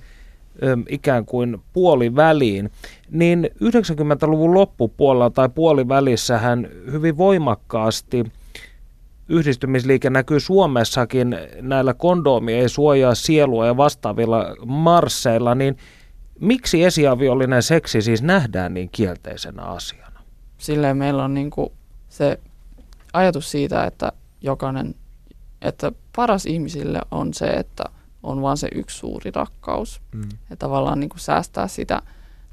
ikään kuin puoliväliin, niin 90-luvun loppupuolella tai puolivälissähän hyvin voimakkaasti yhdistymisliike näkyy Suomessakin näillä kondoomi ei suojaa sielua ja vastaavilla marsseilla, niin miksi esiaviollinen seksi siis nähdään niin kielteisenä asiana? Silleen meillä on niin kuin se ajatus siitä, että jokainen, että paras ihmisille on se, että – on vaan se yksi suuri rakkaus. Mm. Ja tavallaan niin kuin säästää sitä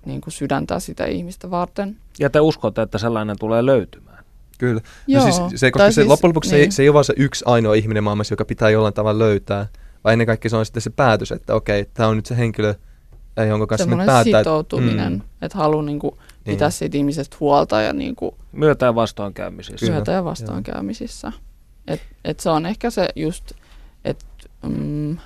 niin kuin sydäntä sitä ihmistä varten. Ja te uskotte, että sellainen tulee löytymään? Kyllä. Joo, no siis se, koska se, siis, loppujen lopuksi niin. se, se ei ole vaan se yksi ainoa ihminen maailmassa, joka pitää jollain tavalla löytää, vaan ennen kaikkea se on sitten se päätös, että okei, tämä on nyt se henkilö, jonka kanssa me päättää. sitoutuminen, mm. että haluaa niin kuin pitää niin. siitä ihmisestä huolta. Ja niin kuin, myötä ja vastoinkäymisissä. Myötä ja vastoinkäymisissä. Et, et se on ehkä se just, että mm,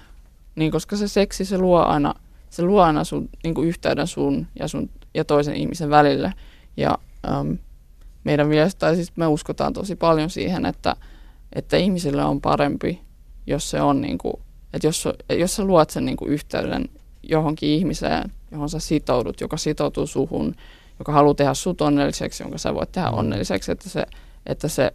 niin koska se seksi, se luo aina, se luo aina sun, niin kuin yhteyden sun ja, sun ja toisen ihmisen välille. Ja äm, meidän mielestä, tai siis me uskotaan tosi paljon siihen, että, että ihmisille on parempi, jos se on niin kuin, että jos, jos sä luot sen niin kuin yhteyden johonkin ihmiseen, johon sä sitoudut, joka sitoutuu suhun, joka haluaa tehdä sut onnelliseksi, jonka sä voit tehdä mm. onnelliseksi, että se, että se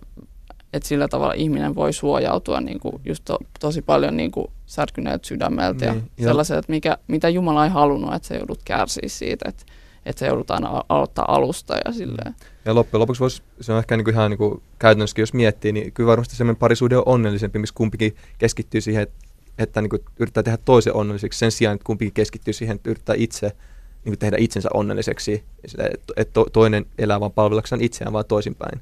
että sillä tavalla ihminen voi suojautua niin kuin just to, tosi paljon niin kuin särkyneeltä sydämeltä niin, ja sellaiset, mikä, mitä Jumala ei halunnut, että se joudut kärsiä siitä, että, että se joudut aina aloittaa alusta ja silleen. Ja loppujen lopuksi voisi, se on ehkä niin kuin ihan niin kuin käytännössä, jos miettii, niin kyllä varmasti semmoinen parisuhde on onnellisempi, missä kumpikin keskittyy siihen, että, että niin kuin yrittää tehdä toisen onnelliseksi sen sijaan, että kumpikin keskittyy siihen, että yrittää itse niin kuin tehdä itsensä onnelliseksi, että toinen elää vaan palvellakseen itseään, vaan toisinpäin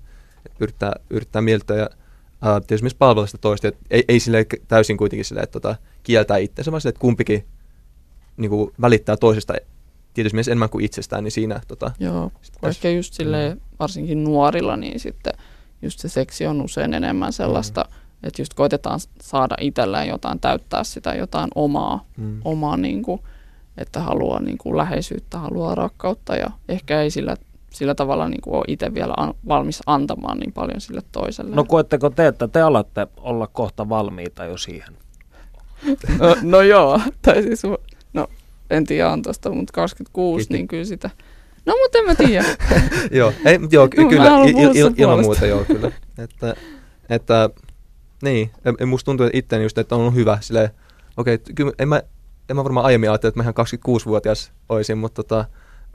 yrittää, yrittää mieltää ja uh, tietysti myös palvella sitä toista. Et ei, ei sille täysin kuitenkin sille, että tota, kieltää itseänsä, vaan sille, että kumpikin niin kuin, välittää toisesta tietysti myös enemmän kuin itsestään, niin siinä... Tota, Joo, ehkä just sille mm. varsinkin nuorilla, niin sitten just se seksi on usein enemmän sellaista, mm. että just koitetaan saada itselleen jotain, täyttää sitä jotain omaa, mm. omaa niin kuin, että haluaa niin kuin läheisyyttä, haluaa rakkautta ja ehkä ei sillä sillä tavalla niin kuin ole itse vielä an, valmis antamaan niin paljon sille toiselle. No koetteko te, että te alatte olla kohta valmiita jo siihen? no, no joo, tai siis, no en tiedä on tuosta, mutta 26, Kiitos. niin kyllä sitä. No mutta en mä tiedä. joo, ei, joo ky- kyllä, il, il, ilman muuta joo kyllä. Että, että niin, musta tuntuu että itteni just, että on ollut hyvä silleen, okei, okay, kyllä en mä, en mä varmaan aiemmin ajatellut, että mä ihan 26-vuotias olisin, mutta tota,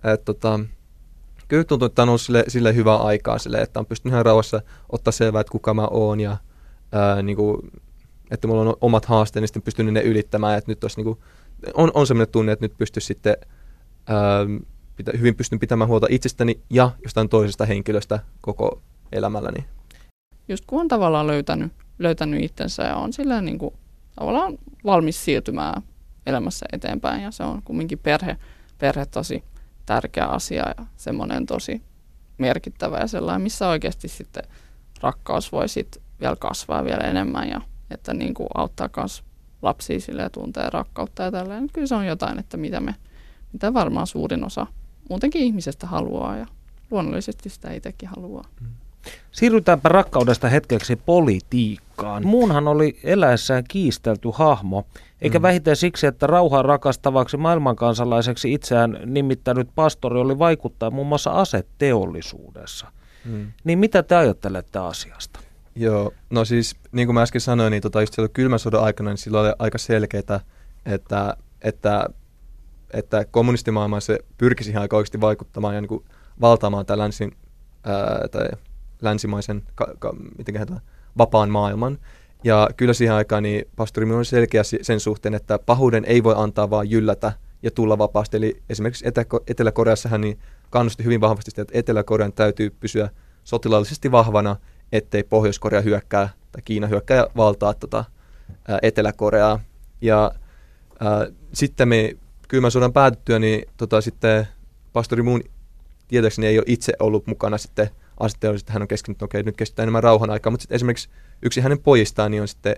että tota, kyllä tuntuu, että on ollut sille, sille hyvää aikaa, sille, että on pystynyt ihan rauhassa ottaa selvää, että kuka mä oon ja ää, niin kuin, että mulla on omat haasteet, niin sitten pystynyt ne ylittämään, että nyt olisi, niin kuin, on, on sellainen tunne, että nyt pystyy sitten ää, pitä, hyvin pystyn pitämään huolta itsestäni ja jostain toisesta henkilöstä koko elämälläni. Just kun on tavallaan löytänyt, löytänyt itsensä ja on sillä niin kuin, tavallaan valmis siirtymään elämässä eteenpäin ja se on kumminkin perhe, perhe tosi tärkeä asia ja semmoinen tosi merkittävä ja sellainen, missä oikeasti sitten rakkaus voi sitten vielä kasvaa vielä enemmän ja että niin kuin auttaa myös lapsia sille tuntee rakkautta ja tälleen. Kyllä se on jotain, että mitä me, mitä varmaan suurin osa muutenkin ihmisestä haluaa ja luonnollisesti sitä itsekin haluaa. Mm. Siirrytäänpä rakkaudesta hetkeksi politiikkaan. Muunhan oli eläessään kiistelty hahmo, eikä mm. vähiten siksi, että rauhaa rakastavaksi maailmankansalaiseksi itseään nimittänyt pastori oli vaikuttaa muun muassa aseteollisuudessa. Mm. Niin mitä te ajattelette asiasta? Joo, no siis niin kuin mä äsken sanoin, niin tota, just silloin kylmän sodan aikana, niin silloin oli aika selkeää, että, että, että kommunistimaailma se pyrkisi ihan aika oikeasti vaikuttamaan ja niin kuin valtaamaan tämän länsin, ää, tai länsimaisen ka, ka, miten vapaan maailman. Ja kyllä siihen aikaan niin pastori on selkeä sen suhteen, että pahuuden ei voi antaa vaan jyllätä ja tulla vapaasti. Eli esimerkiksi Etelä-Koreassa hän niin kannusti hyvin vahvasti sitä, että Etelä-Korean täytyy pysyä sotilaallisesti vahvana, ettei Pohjois-Korea hyökkää tai Kiina hyökkää ja valtaa tota, Etelä-Koreaa. Ja ää, sitten me kylmän sodan päätyttyä, niin tota, sitten pastori muun tietääkseni ei ole itse ollut mukana sitten asettelussa, että hän on keskittynyt, okei, nyt keskitytään enemmän rauhan aikaa, mutta sitten esimerkiksi yksi hänen pojistaan niin on sitten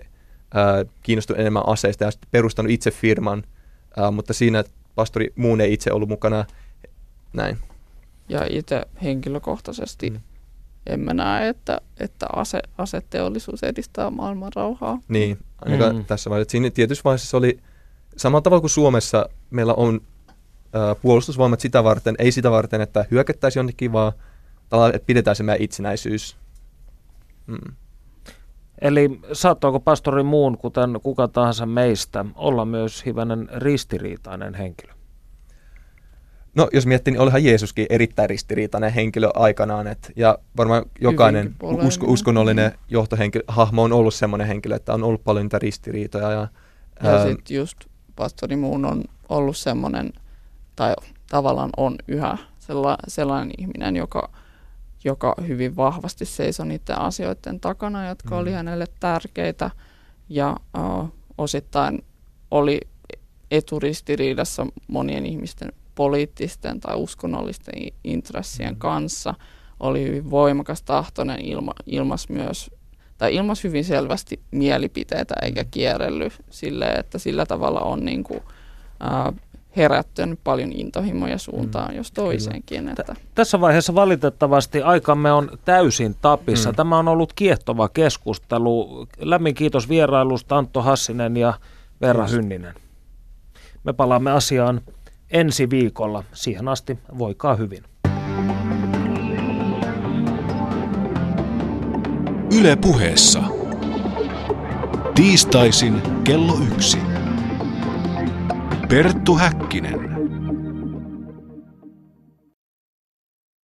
ää, kiinnostunut enemmän aseista ja sitten perustanut itse firman, ää, mutta siinä pastori muun ei itse ollut mukana, näin. Ja itse henkilökohtaisesti mm. en mä näe, että, että ase, aseteollisuus edistää maailman rauhaa. Niin, ainakaan mm. tässä vaiheessa. Siinä tietyssä vaiheessa oli samalla tavalla kuin Suomessa meillä on ää, puolustusvoimat sitä varten, ei sitä varten, että hyökättäisiin jonnekin, vaan että pidetään se meidän itsenäisyys. Mm. Eli saattoiko pastori muun, kuten kuka tahansa meistä, olla myös hivänen ristiriitainen henkilö? No jos miettii, niin olihan Jeesuskin erittäin ristiriitainen henkilö aikanaan. Et, ja varmaan jokainen usko, uskonnollinen johtohenkilö, hahmo on ollut sellainen henkilö, että on ollut paljon niitä ristiriitoja. Ja, ja sitten just pastori muun on ollut semmoinen, tai tavallaan on yhä sella, sellainen ihminen, joka, joka hyvin vahvasti seisoi niiden asioiden takana, jotka mm. oli hänelle tärkeitä ja uh, osittain oli eturistiriidassa monien ihmisten poliittisten tai uskonnollisten intressien mm. kanssa. Oli hyvin voimakas tahtoinen, ilma, ilmas myös tai ilmas hyvin selvästi mielipiteitä eikä mm. kierrelly sille, että sillä tavalla on niin kuin, äh, herättänyt paljon intohimoja suuntaan, mm, jos toiseenkin. Että. Tässä vaiheessa valitettavasti aikamme on täysin tapissa. Mm. Tämä on ollut kiehtova keskustelu. Lämmin kiitos vierailusta Antto Hassinen ja Vera Kiitos. Hynninen. Me palaamme asiaan ensi viikolla. Siihen asti voikaa hyvin. Yle puheessa. Tiistaisin kello yksi. Perttu Häkkinen.